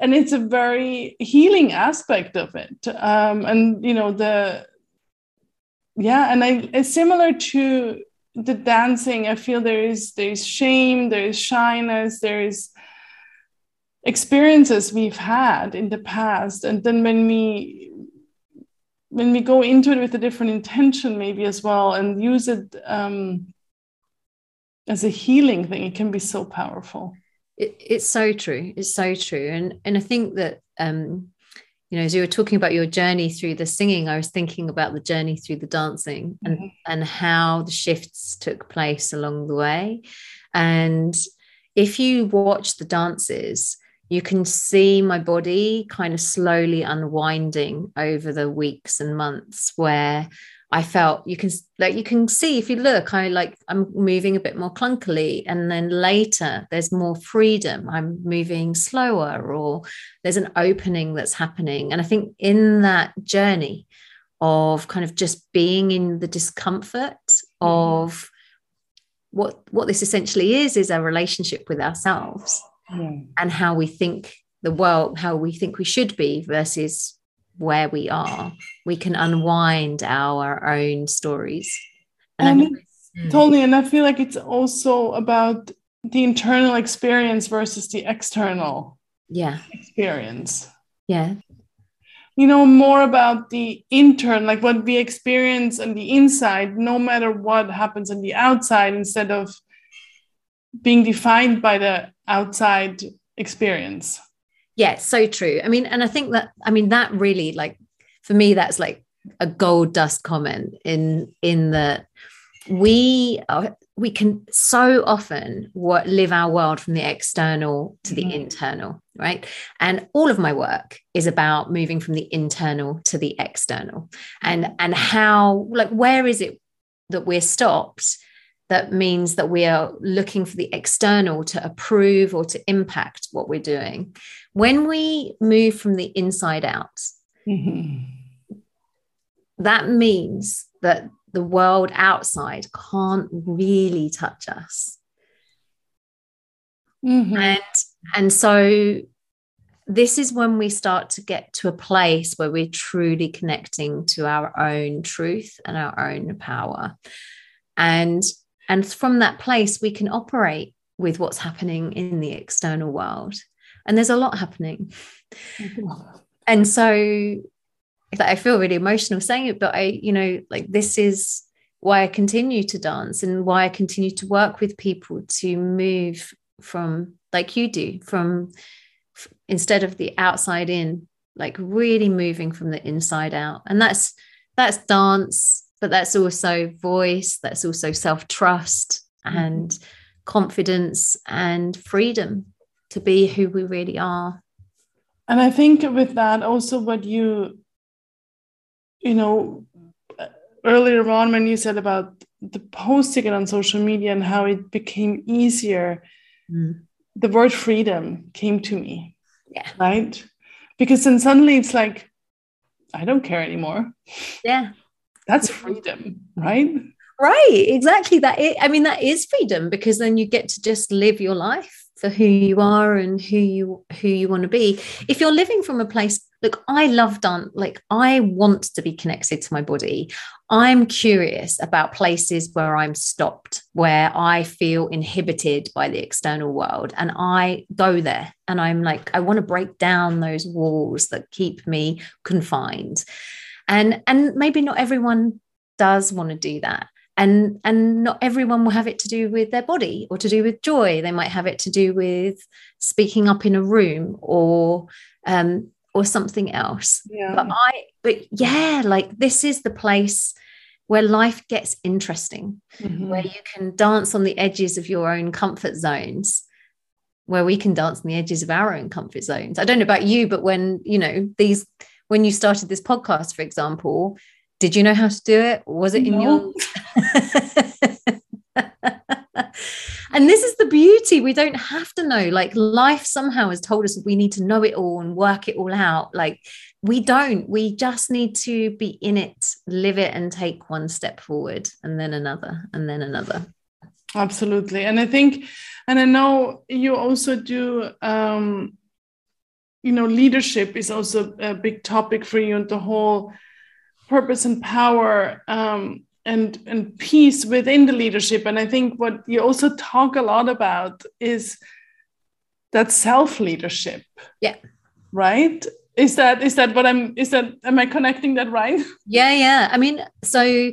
and it's a very healing aspect of it. Um, and you know the yeah and i it's similar to the dancing. I feel there is there's shame there's shyness there's experiences we've had in the past. And then when we when we go into it with a different intention maybe as well and use it um, as a healing thing it can be so powerful it, it's so true. It's so true. And and I think that um, you know, as you were talking about your journey through the singing, I was thinking about the journey through the dancing and mm-hmm. and how the shifts took place along the way. And if you watch the dances, you can see my body kind of slowly unwinding over the weeks and months where I felt you can like you can see if you look, I like I'm moving a bit more clunkily, and then later there's more freedom. I'm moving slower, or there's an opening that's happening. And I think in that journey of kind of just being in the discomfort mm-hmm. of what what this essentially is is a relationship with ourselves mm. and how we think the world, how we think we should be versus where we are, we can unwind our own stories. And, and mm. totally. And I feel like it's also about the internal experience versus the external yeah experience. Yeah. You know, more about the intern, like what we experience on the inside, no matter what happens on the outside, instead of being defined by the outside experience yeah so true i mean and i think that i mean that really like for me that's like a gold dust comment in in that we are we can so often what live our world from the external to the mm-hmm. internal right and all of my work is about moving from the internal to the external and and how like where is it that we're stopped that means that we are looking for the external to approve or to impact what we're doing. When we move from the inside out, mm-hmm. that means that the world outside can't really touch us. Mm-hmm. And, and so this is when we start to get to a place where we're truly connecting to our own truth and our own power. And and from that place, we can operate with what's happening in the external world. And there's a lot happening. *laughs* and so like, I feel really emotional saying it, but I, you know, like this is why I continue to dance and why I continue to work with people to move from, like you do, from instead of the outside in, like really moving from the inside out. And that's that's dance, but that's also voice, that's also self-trust mm-hmm. and confidence and freedom to be who we really are. And I think with that also what you you know earlier on when you said about the posting it on social media and how it became easier mm. the word freedom came to me yeah. right? Because then suddenly it's like i don't care anymore. Yeah. That's freedom right? Right exactly. That i mean that is freedom because then you get to just live your life for who you are and who you who you want to be. If you're living from a place look i love dance like i want to be connected to my body. I'm curious about places where i'm stopped where i feel inhibited by the external world and i go there and i'm like i want to break down those walls that keep me confined. And and maybe not everyone does want to do that and and not everyone will have it to do with their body or to do with joy they might have it to do with speaking up in a room or um or something else yeah. but i but yeah like this is the place where life gets interesting mm-hmm. where you can dance on the edges of your own comfort zones where we can dance on the edges of our own comfort zones i don't know about you but when you know these when you started this podcast for example did you know how to do it? Was it in no. your *laughs* and this is the beauty we don't have to know like life somehow has told us we need to know it all and work it all out like we don't we just need to be in it live it and take one step forward and then another and then another absolutely and i think and i know you also do um you know leadership is also a big topic for you and the whole purpose and power um, and and peace within the leadership. And i think what you also talk a lot about is that self leadership yeah. Right? Is that is that what i'm is that am i connecting that right? Yeah yeah. I mean so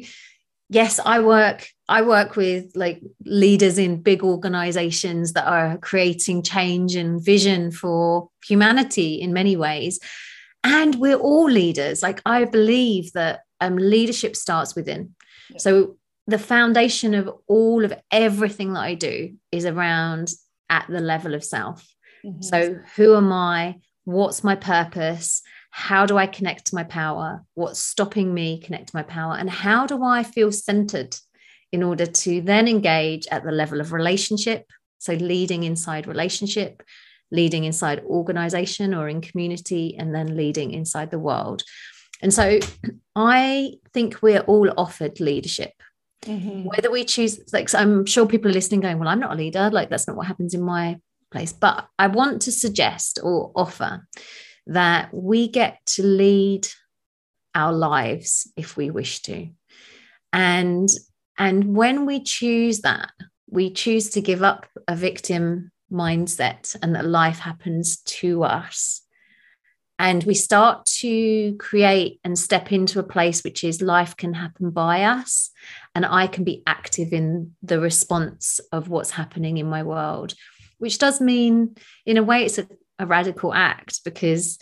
yes i work i work with like leaders in big organizations that are creating change and vision for humanity in many ways and we're all leaders. Like i believe that um, leadership starts within. Yeah. so the foundation of all of everything that i do is around at the level of self. Mm-hmm. so who am i? What's my purpose? How do i connect to my power? What's stopping me connect to my power? And how do i feel centered in order to then engage at the level of relationship? So leading inside relationship leading inside organization or in community, and then leading inside the world. And so *clears throat* I think we're all offered leadership. Mm-hmm. Whether we choose, like, I'm sure people are listening going, Well, I'm not a leader. Like, that's not what happens in my place. But I want to suggest or offer that we get to lead our lives if we wish to. And and when we choose that, we choose to give up a victim mindset and that life happens to us. And we start to create and step into a place which is life can happen by us. And I can be active in the response of what's happening in my world, which does mean, in a way, it's a, a radical act because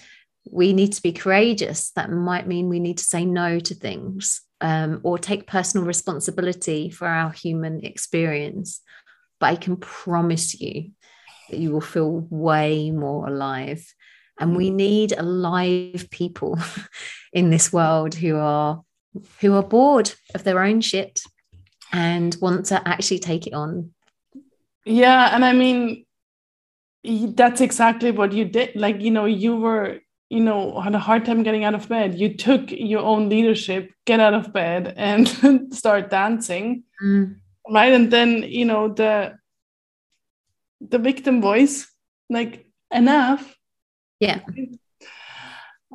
we need to be courageous. That might mean we need to say no to things um, or take personal responsibility for our human experience. But I can promise you you will feel way more alive. And we need alive people *laughs* in this world who are who are bored of their own shit and want to actually take it on. Yeah, and I mean that's exactly what you did. Like, you know, you were, you know, had a hard time getting out of bed. You took your own leadership, get out of bed and *laughs* start dancing. Mm. Right. And then, you know, the the victim voice like enough yeah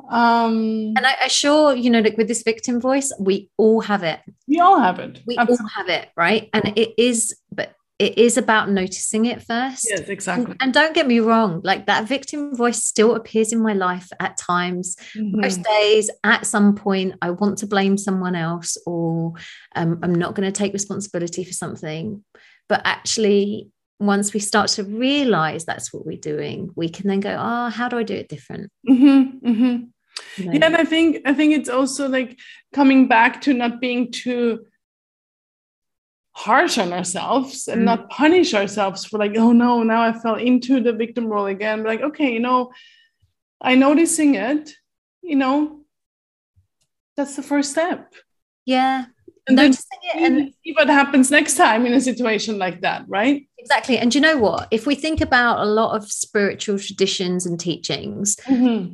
um and I, I sure you know like with this victim voice we all have it we all have it we Absolutely. all have it right and it is but it is about noticing it first. Yes, exactly. And, and, don't get me wrong, like that victim voice still appears in my life at times. Mm-hmm. Most days, at some point, I want to blame someone else or um, I'm not going to take responsibility for something. But actually, once we start to realize that's what we're doing, we can then go, oh, how do I do it different? Mm-hmm, mm-hmm. You know? Yeah, and I think I think it's also like coming back to not being too harsh on ourselves and mm. not punish ourselves for like oh no now i fell into the victim role again like okay you know i noticing it you know that's the first step yeah and noticing it and see what happens next time in a situation like that right exactly and you know what if we think about a lot of spiritual traditions and teachings mm-hmm.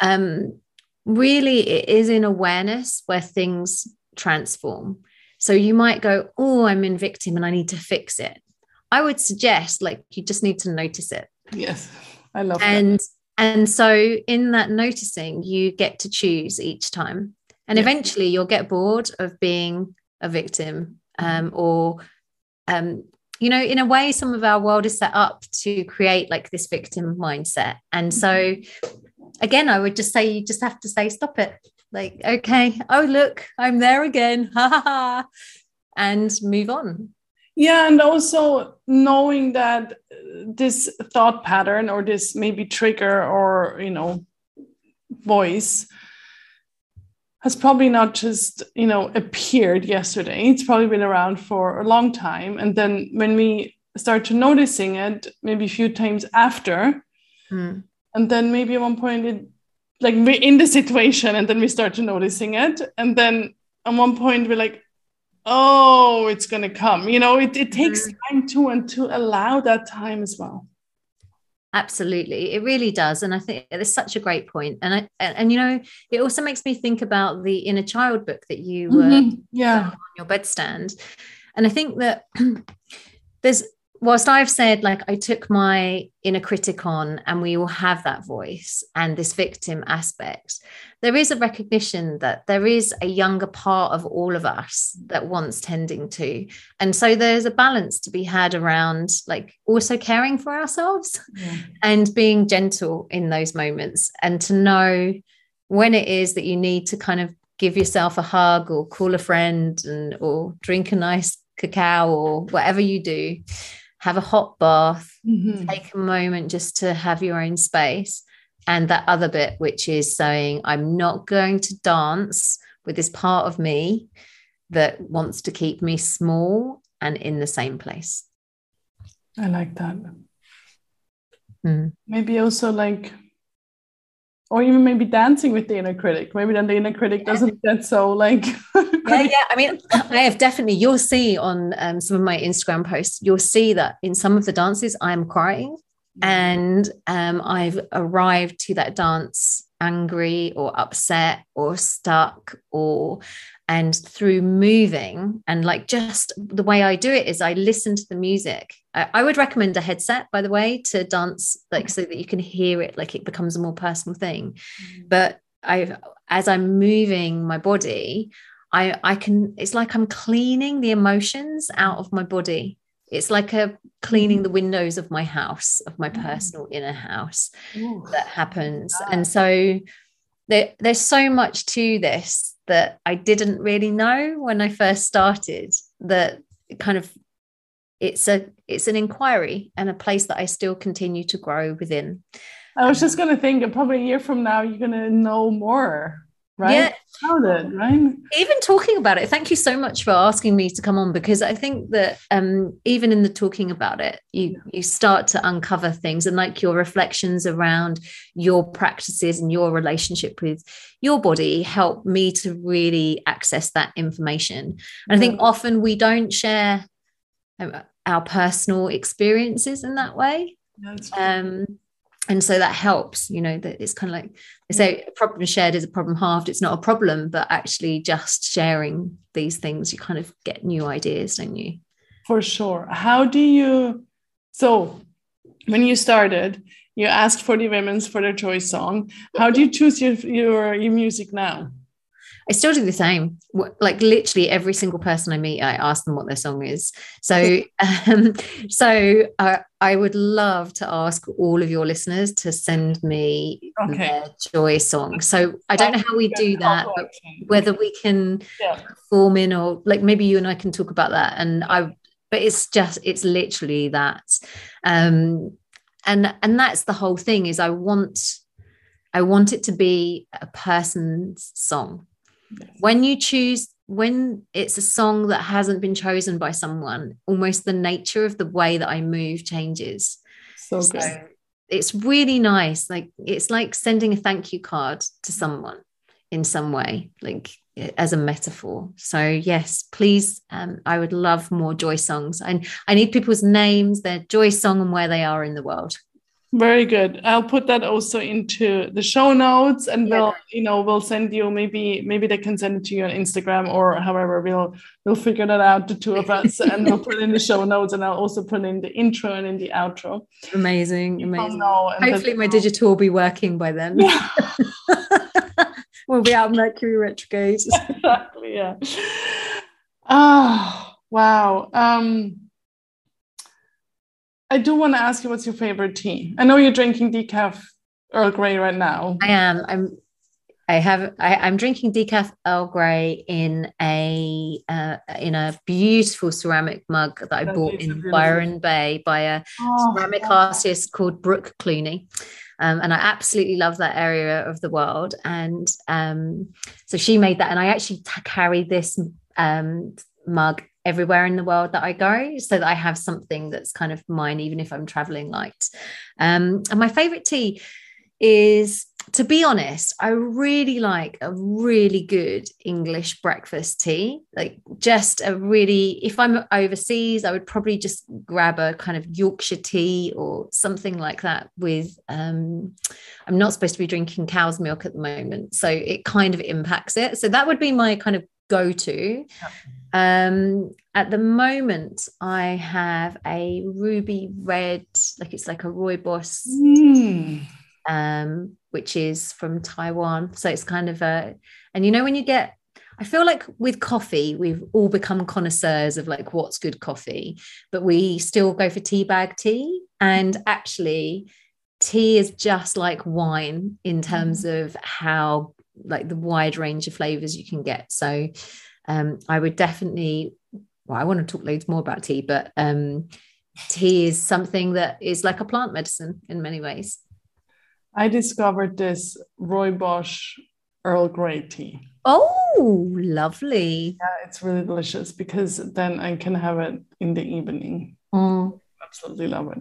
um really it is in awareness where things transform so you might go, Oh, I'm in victim and I need to fix it. I would suggest like you just need to notice it. Yes. I love it. and, that. And so in that noticing, you get to choose each time. And yes. eventually you'll get bored of being a victim um, or um, you know in a way some of our world is set up to create like this victim mindset. And so mm-hmm. again i would just say you just have to say stop it. Like okay oh look i'm there again. *laughs* Ha ha ha. And move on. Yeah and also knowing that this thought pattern or this maybe trigger or you know voice has probably not just you know appeared yesterday. It's probably been around for a long time. And then when we start to noticing it maybe a few times after mm. and then maybe at one point it like we're in the situation and then we start to noticing it. And then at one point we're like oh it's going to come. You know it, it takes mm-hmm. time to and to allow that time as well absolutely it really does and i think it's such a great point and i and, and you know it also makes me think about the inner child book that you were mm-hmm. yeah on your bedstand and i think that *clears throat* there's whilst I've said, like, I took my inner critic on and we all have that voice and this victim aspect, there is a recognition that there is a younger part of all of us that wants tending to. And so there's a balance to be had around, like, also caring for ourselves yeah. and being gentle in those moments and to know when it is that you need to kind of give yourself a hug or call a friend and or drink a nice cacao or whatever you do have a hot bath, mm-hmm. take a moment just to have your own space. And that other bit, which is saying, I'm not going to dance with this part of me that wants to keep me small and in the same place. I like that. Mm. Maybe also like or even maybe dancing with the inner critic. Maybe then the inner critic doesn't get so like *laughs* yeah yeah. I mean i have definitely you'll see on um, some of my instagram posts you'll see that in some of the dances i'm crying. And um, i've arrived to that dance angry or upset or stuck or and through moving and like just the way i do it is i listen to the music I, I, would recommend a headset by the way to dance like so that you can hear it like it becomes a more personal thing mm-hmm. but i as i'm moving my body i i can it's like i'm cleaning the emotions out of my body it's like a cleaning the windows of my house of my mm. personal inner house Ooh. that happens and so there, there's so much to this that I didn't really know when I first started that kind of it's a it's an inquiry and a place that I still continue to grow within. I was just um, going to think probably a year from now you're going to know more right? Yeah. It, right? Even talking about it, thank you so much for asking me to come on because I think that um, even in the talking about it, you you start to uncover things and like your reflections around your practices and your relationship with your body help me to really access that information. And yeah. I think often we don't share um, our personal experiences in that way. Um, and so that helps you know that it's kind of like they say a problem shared is a problem halved. It's not a problem but actually just sharing these things you kind of get new ideas don't you? For sure. How do you so when you started you asked for the women's for their choice song. How do you choose your your, your music now I still do the same. Like literally every single person I meet, I ask them what their song is. So, *laughs* um, so uh, I would love to ask all of your listeners to send me okay. their joy song. So I don't know how we do that, but whether we can yeah. form in or like maybe you and I can talk about that. And I, but it's just it's literally that, um, and and that's the whole thing. Is I want. I want it to be a person's song when you choose when it's a song that hasn't been chosen by someone almost the nature of the way that i move changes. So, so it's really nice. Like it's like sending a thank you card to someone in some way like as a metaphor. So yes please um, i would love more joy songs. And i need people's names their joy song and where they are in the world very good. I'll put that also into the show notes and yeah. we'll, you know, we'll send you maybe maybe they can send it to you on Instagram or however we'll we'll figure that out, the two of us, *laughs* and we'll put in the show notes and I'll also put in the intro and in the outro. Amazing, amazing. Hopefully my digital will be working by then. Yeah. *laughs* we'll be out Mercury retrograde. *laughs* exactly, yeah. Oh wow. Um I do want to ask you what's your favorite tea? I know you're drinking decaf Earl Grey right now. I am. I'm I have I, am drinking decaf Earl Grey in a uh, in a beautiful ceramic mug that I that bought in Byron Bay by a oh, ceramic artist called Brooke Clooney. Um, and I absolutely love that area of the world. And um, so she made that, and I actually t- carry this um, mug everywhere in the world that I go so that I have something that's kind of mine, even if I'm traveling light. Um, and my favorite tea is, to be honest, I really like a really good English breakfast tea. Like, just a really, if I'm overseas, I would probably just grab a kind of Yorkshire tea or something like that with, um, I'm not supposed to be drinking cow's milk at the moment. So it kind of impacts it. So that would be my kind of go to. Um, at the moment, I have a ruby red, like it's like a rooibos, mm. um, which is from Taiwan. So it's kind of a, and you know, when you get, I feel like with coffee, we've all become connoisseurs of like what's good coffee, but we still go for tea bag tea. And actually, tea is just like wine in terms mm. of how like the wide range of flavors you can get. So um, I would definitely, well, I want to talk loads more about tea, but um, tea is something that is like a plant medicine in many ways. I discovered this rooibos Earl Grey tea. Oh, lovely. Yeah, it's really delicious because then I can have it in the evening. Mm. Absolutely love it.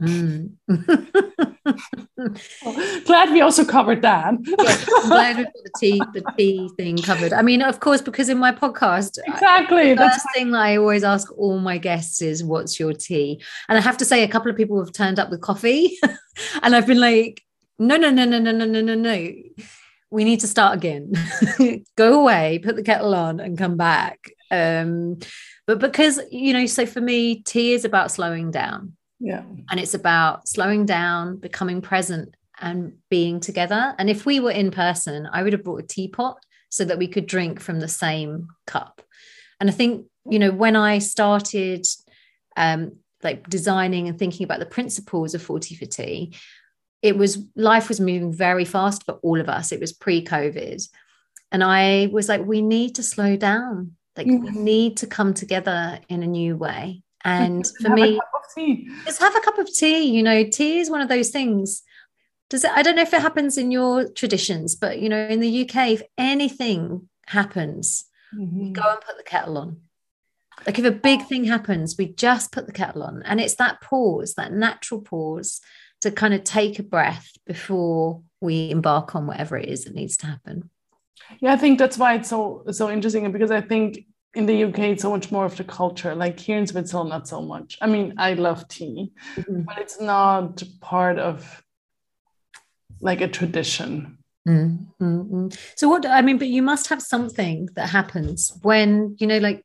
Mm. *laughs* glad we also covered that. yes, glad we got the tea, the tea thing covered. I mean, of course, because in my podcast, exactly the first thing I always ask all my guests is, "What's your tea?" And I have to say, a couple of people have turned up with coffee, *laughs* and I've been like, "No, no, no, no, no, no, no, no, no." We need to start again. *laughs* Go away, put the kettle on, and come back. Um, but because you know, so for me, tea is about slowing down yeah. And it's about slowing down, becoming present, and being together. And if we were in person, I would have brought a teapot so that we could drink from the same cup. And I think, you know, when I started um, like designing and thinking about the principles of 40 for tea, it was life was moving very fast for all of us. It was pre COVID. And I was like, we need to slow down. Like, mm-hmm. we need to come together in a new way. And for me, just have a cup of tea. You know, tea is one of those things. Does it? I don't know if it happens in your traditions, but you know, in the UK, if anything happens, mm-hmm. we go and put the kettle on. Like if a big thing happens, we just put the kettle on, and it's that pause, that natural pause, to kind of take a breath before we embark on whatever it is that needs to happen. Yeah, I think that's why it's so so interesting because I think in the UK, it's so much more of the culture. Like here in Switzerland, not so much. I mean, I love tea, mm-hmm. but it's not part of like a tradition. Mm-hmm. So what I mean, but you must have something that happens when you know, like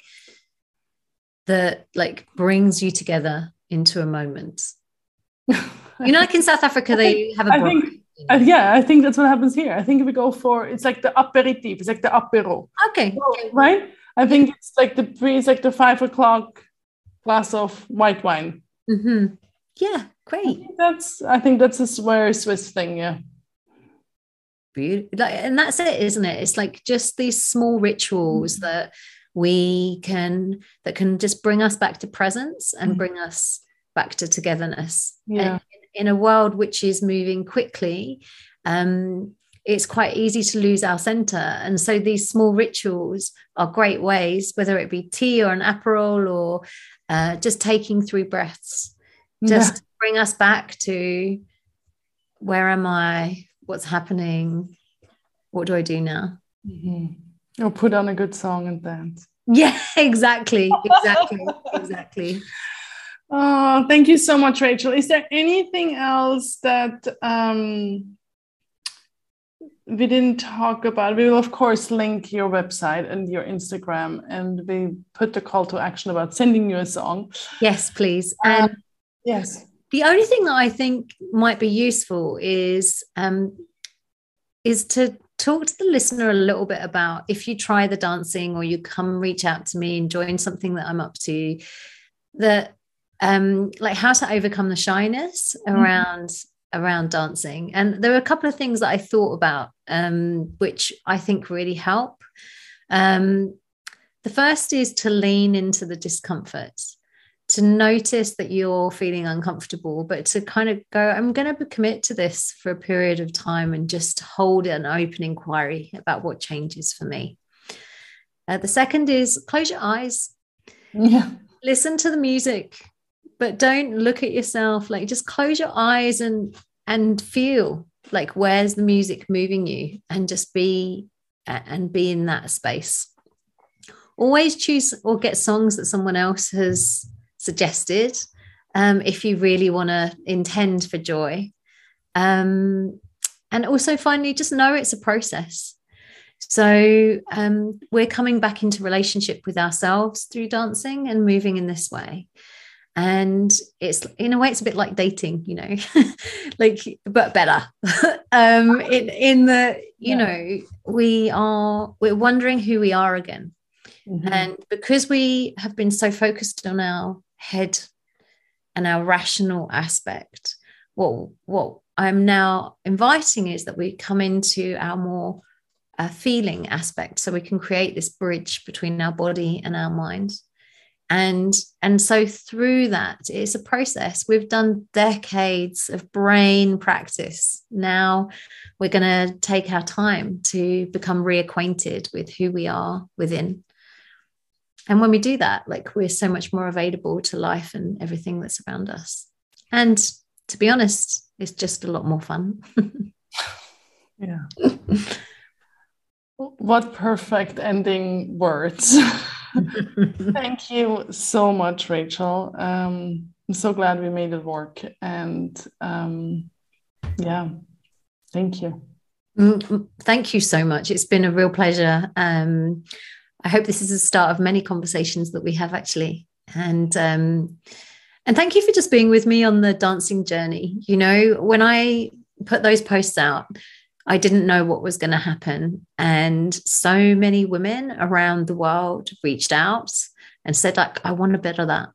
that, like brings you together into a moment. *laughs* you know, like in South Africa, they have a. I think, Uh, yeah, I think that's what happens here. I think we go for it's like the aperitif, it's like the apero. Okay. Right? I think it's like the pre, it's like the five o'clock glass of white wine. Mm-hmm. Yeah, great. I that's I think that's a very Swiss thing, yeah. Beautiful. Like, and that's it, isn't it? It's like just these small rituals mm-hmm. that we can that can just bring us back to presence and mm-hmm. bring us back to togetherness. Yeah. And in a world which is moving quickly, um, it's quite easy to lose our center. And so these small rituals are great ways, whether it be tea or an aperol or uh, just taking three breaths, just yeah. bring us back to where am I? What's happening? What do I do now? Mm-hmm. Or put on a good song and dance. Yeah, *laughs* exactly. Exactly. exactly. *laughs* Oh, thank you so much, Rachel. Is there anything else that um, we didn't talk about? We will, of course, link your website and your Instagram, and we put the call to action about sending you a song. Yes, please. And um, yes, the only thing that I think might be useful is um, is to talk to the listener a little bit about if you try the dancing or you come reach out to me and join something that I'm up to that um, like how to overcome the shyness mm-hmm. around mm-hmm. Around dancing. And there are a couple of things that I thought about, um, which I think really help. Um, the first is to lean into the discomfort, to notice that you're feeling uncomfortable, but to kind of go, I'm going to commit to this for a period of time and just hold an open inquiry about what changes for me. Uh, the second is close your eyes. *laughs* Yeah. Listen to the music but don't look at yourself like just close your eyes and and feel like where's the music moving you? And just be and be in that space. Always choose or get songs that someone else has suggested um, if you really want to intend for joy. Um, and also finally just know it's a process. So um, we're coming back into relationship with ourselves through dancing and moving in this way and it's in a way it's a bit like dating you know *laughs* like but better *laughs* um in in the you yeah. know we are we're wondering who we are again mm-hmm. and because we have been so focused on our head and our rational aspect what what i'm now inviting is that we come into our more uh, feeling aspect so we can create this bridge between our body and our mind and and so through that it's a process. We've done decades of brain practice. Now we're going to take our time to become reacquainted with who we are within. And when we do that like we're so much more available to life and everything that's around us. And to be honest it's just a lot more fun. *laughs* Yeah. What perfect ending words *laughs* *laughs* Thank you so much, Rachel. Um, I'm so glad we made it work. And um, yeah, thank you. Mm, thank you so much. It's been a real pleasure. Um, I hope this is the start of many conversations that we have actually. And um, and thank you for just being with me on the dancing journey. You know, when I put those posts out, I didn't know what was going to happen. And so many women around the world reached out and said, like, I want a bit of that.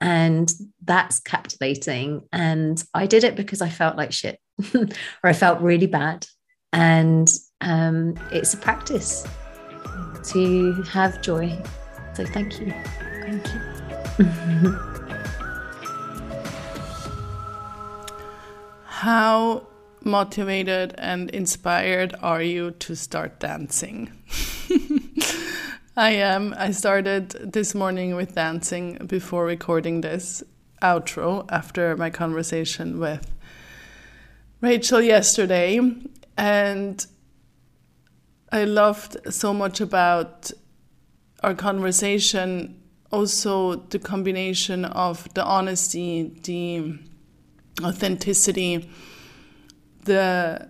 And that's captivating. And I did it because I felt like shit *laughs* or I felt really bad. And um, it's a practice to have joy. So thank you. Thank you. *laughs* How motivated and inspired are you to start dancing? *laughs* I am. I started this morning with dancing before recording this outro after my conversation with Rachel yesterday. And I loved so much about our conversation, also the combination of the honesty, the authenticity the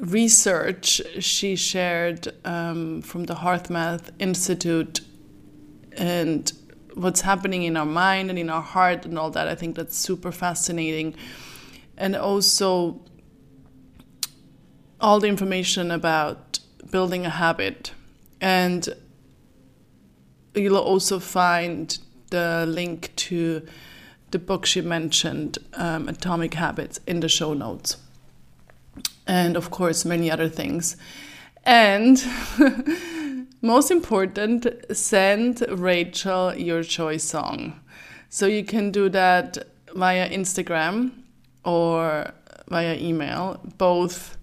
research she shared um, from the HeartMath Institute and what's happening in our mind and in our heart and all that, I think that's super fascinating. And also all the information about building a habit. And you'll also find the link to the book she mentioned, um, Atomic Habits, in the show notes. And of course, many other things. And *laughs* most important, send Rachel your choice song. So you can do that via Instagram or via email. Both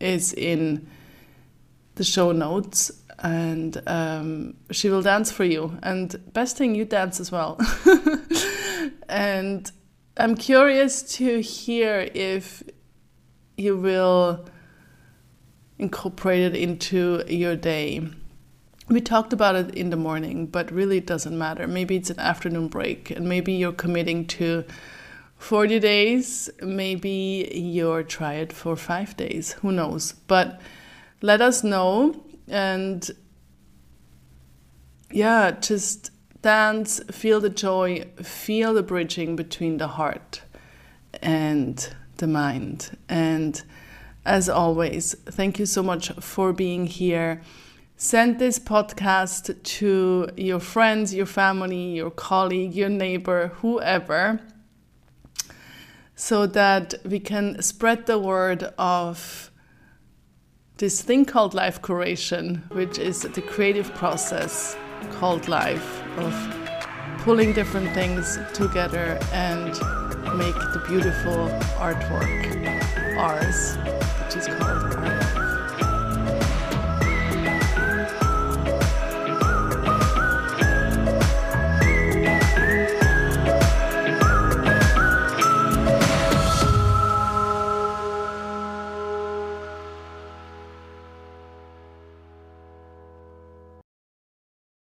is in the show notes and um, she will dance for you. And best thing, you dance as well. *laughs* and I'm curious to hear if you will incorporate it into your day. We talked about it in the morning, but really it doesn't matter. Maybe it's an afternoon break, and maybe you're committing to 40 days, maybe you're try it for five days, who knows? But let us know and yeah, just dance, feel the joy, feel the bridging between the heart and the mind. And as always, thank you so much for being here. Send this podcast to your friends, your family, your colleague, your neighbor, whoever, so that we can spread the word of this thing called life curation, which is the creative process called life of pulling different things together and make the beautiful artwork ours, which is called.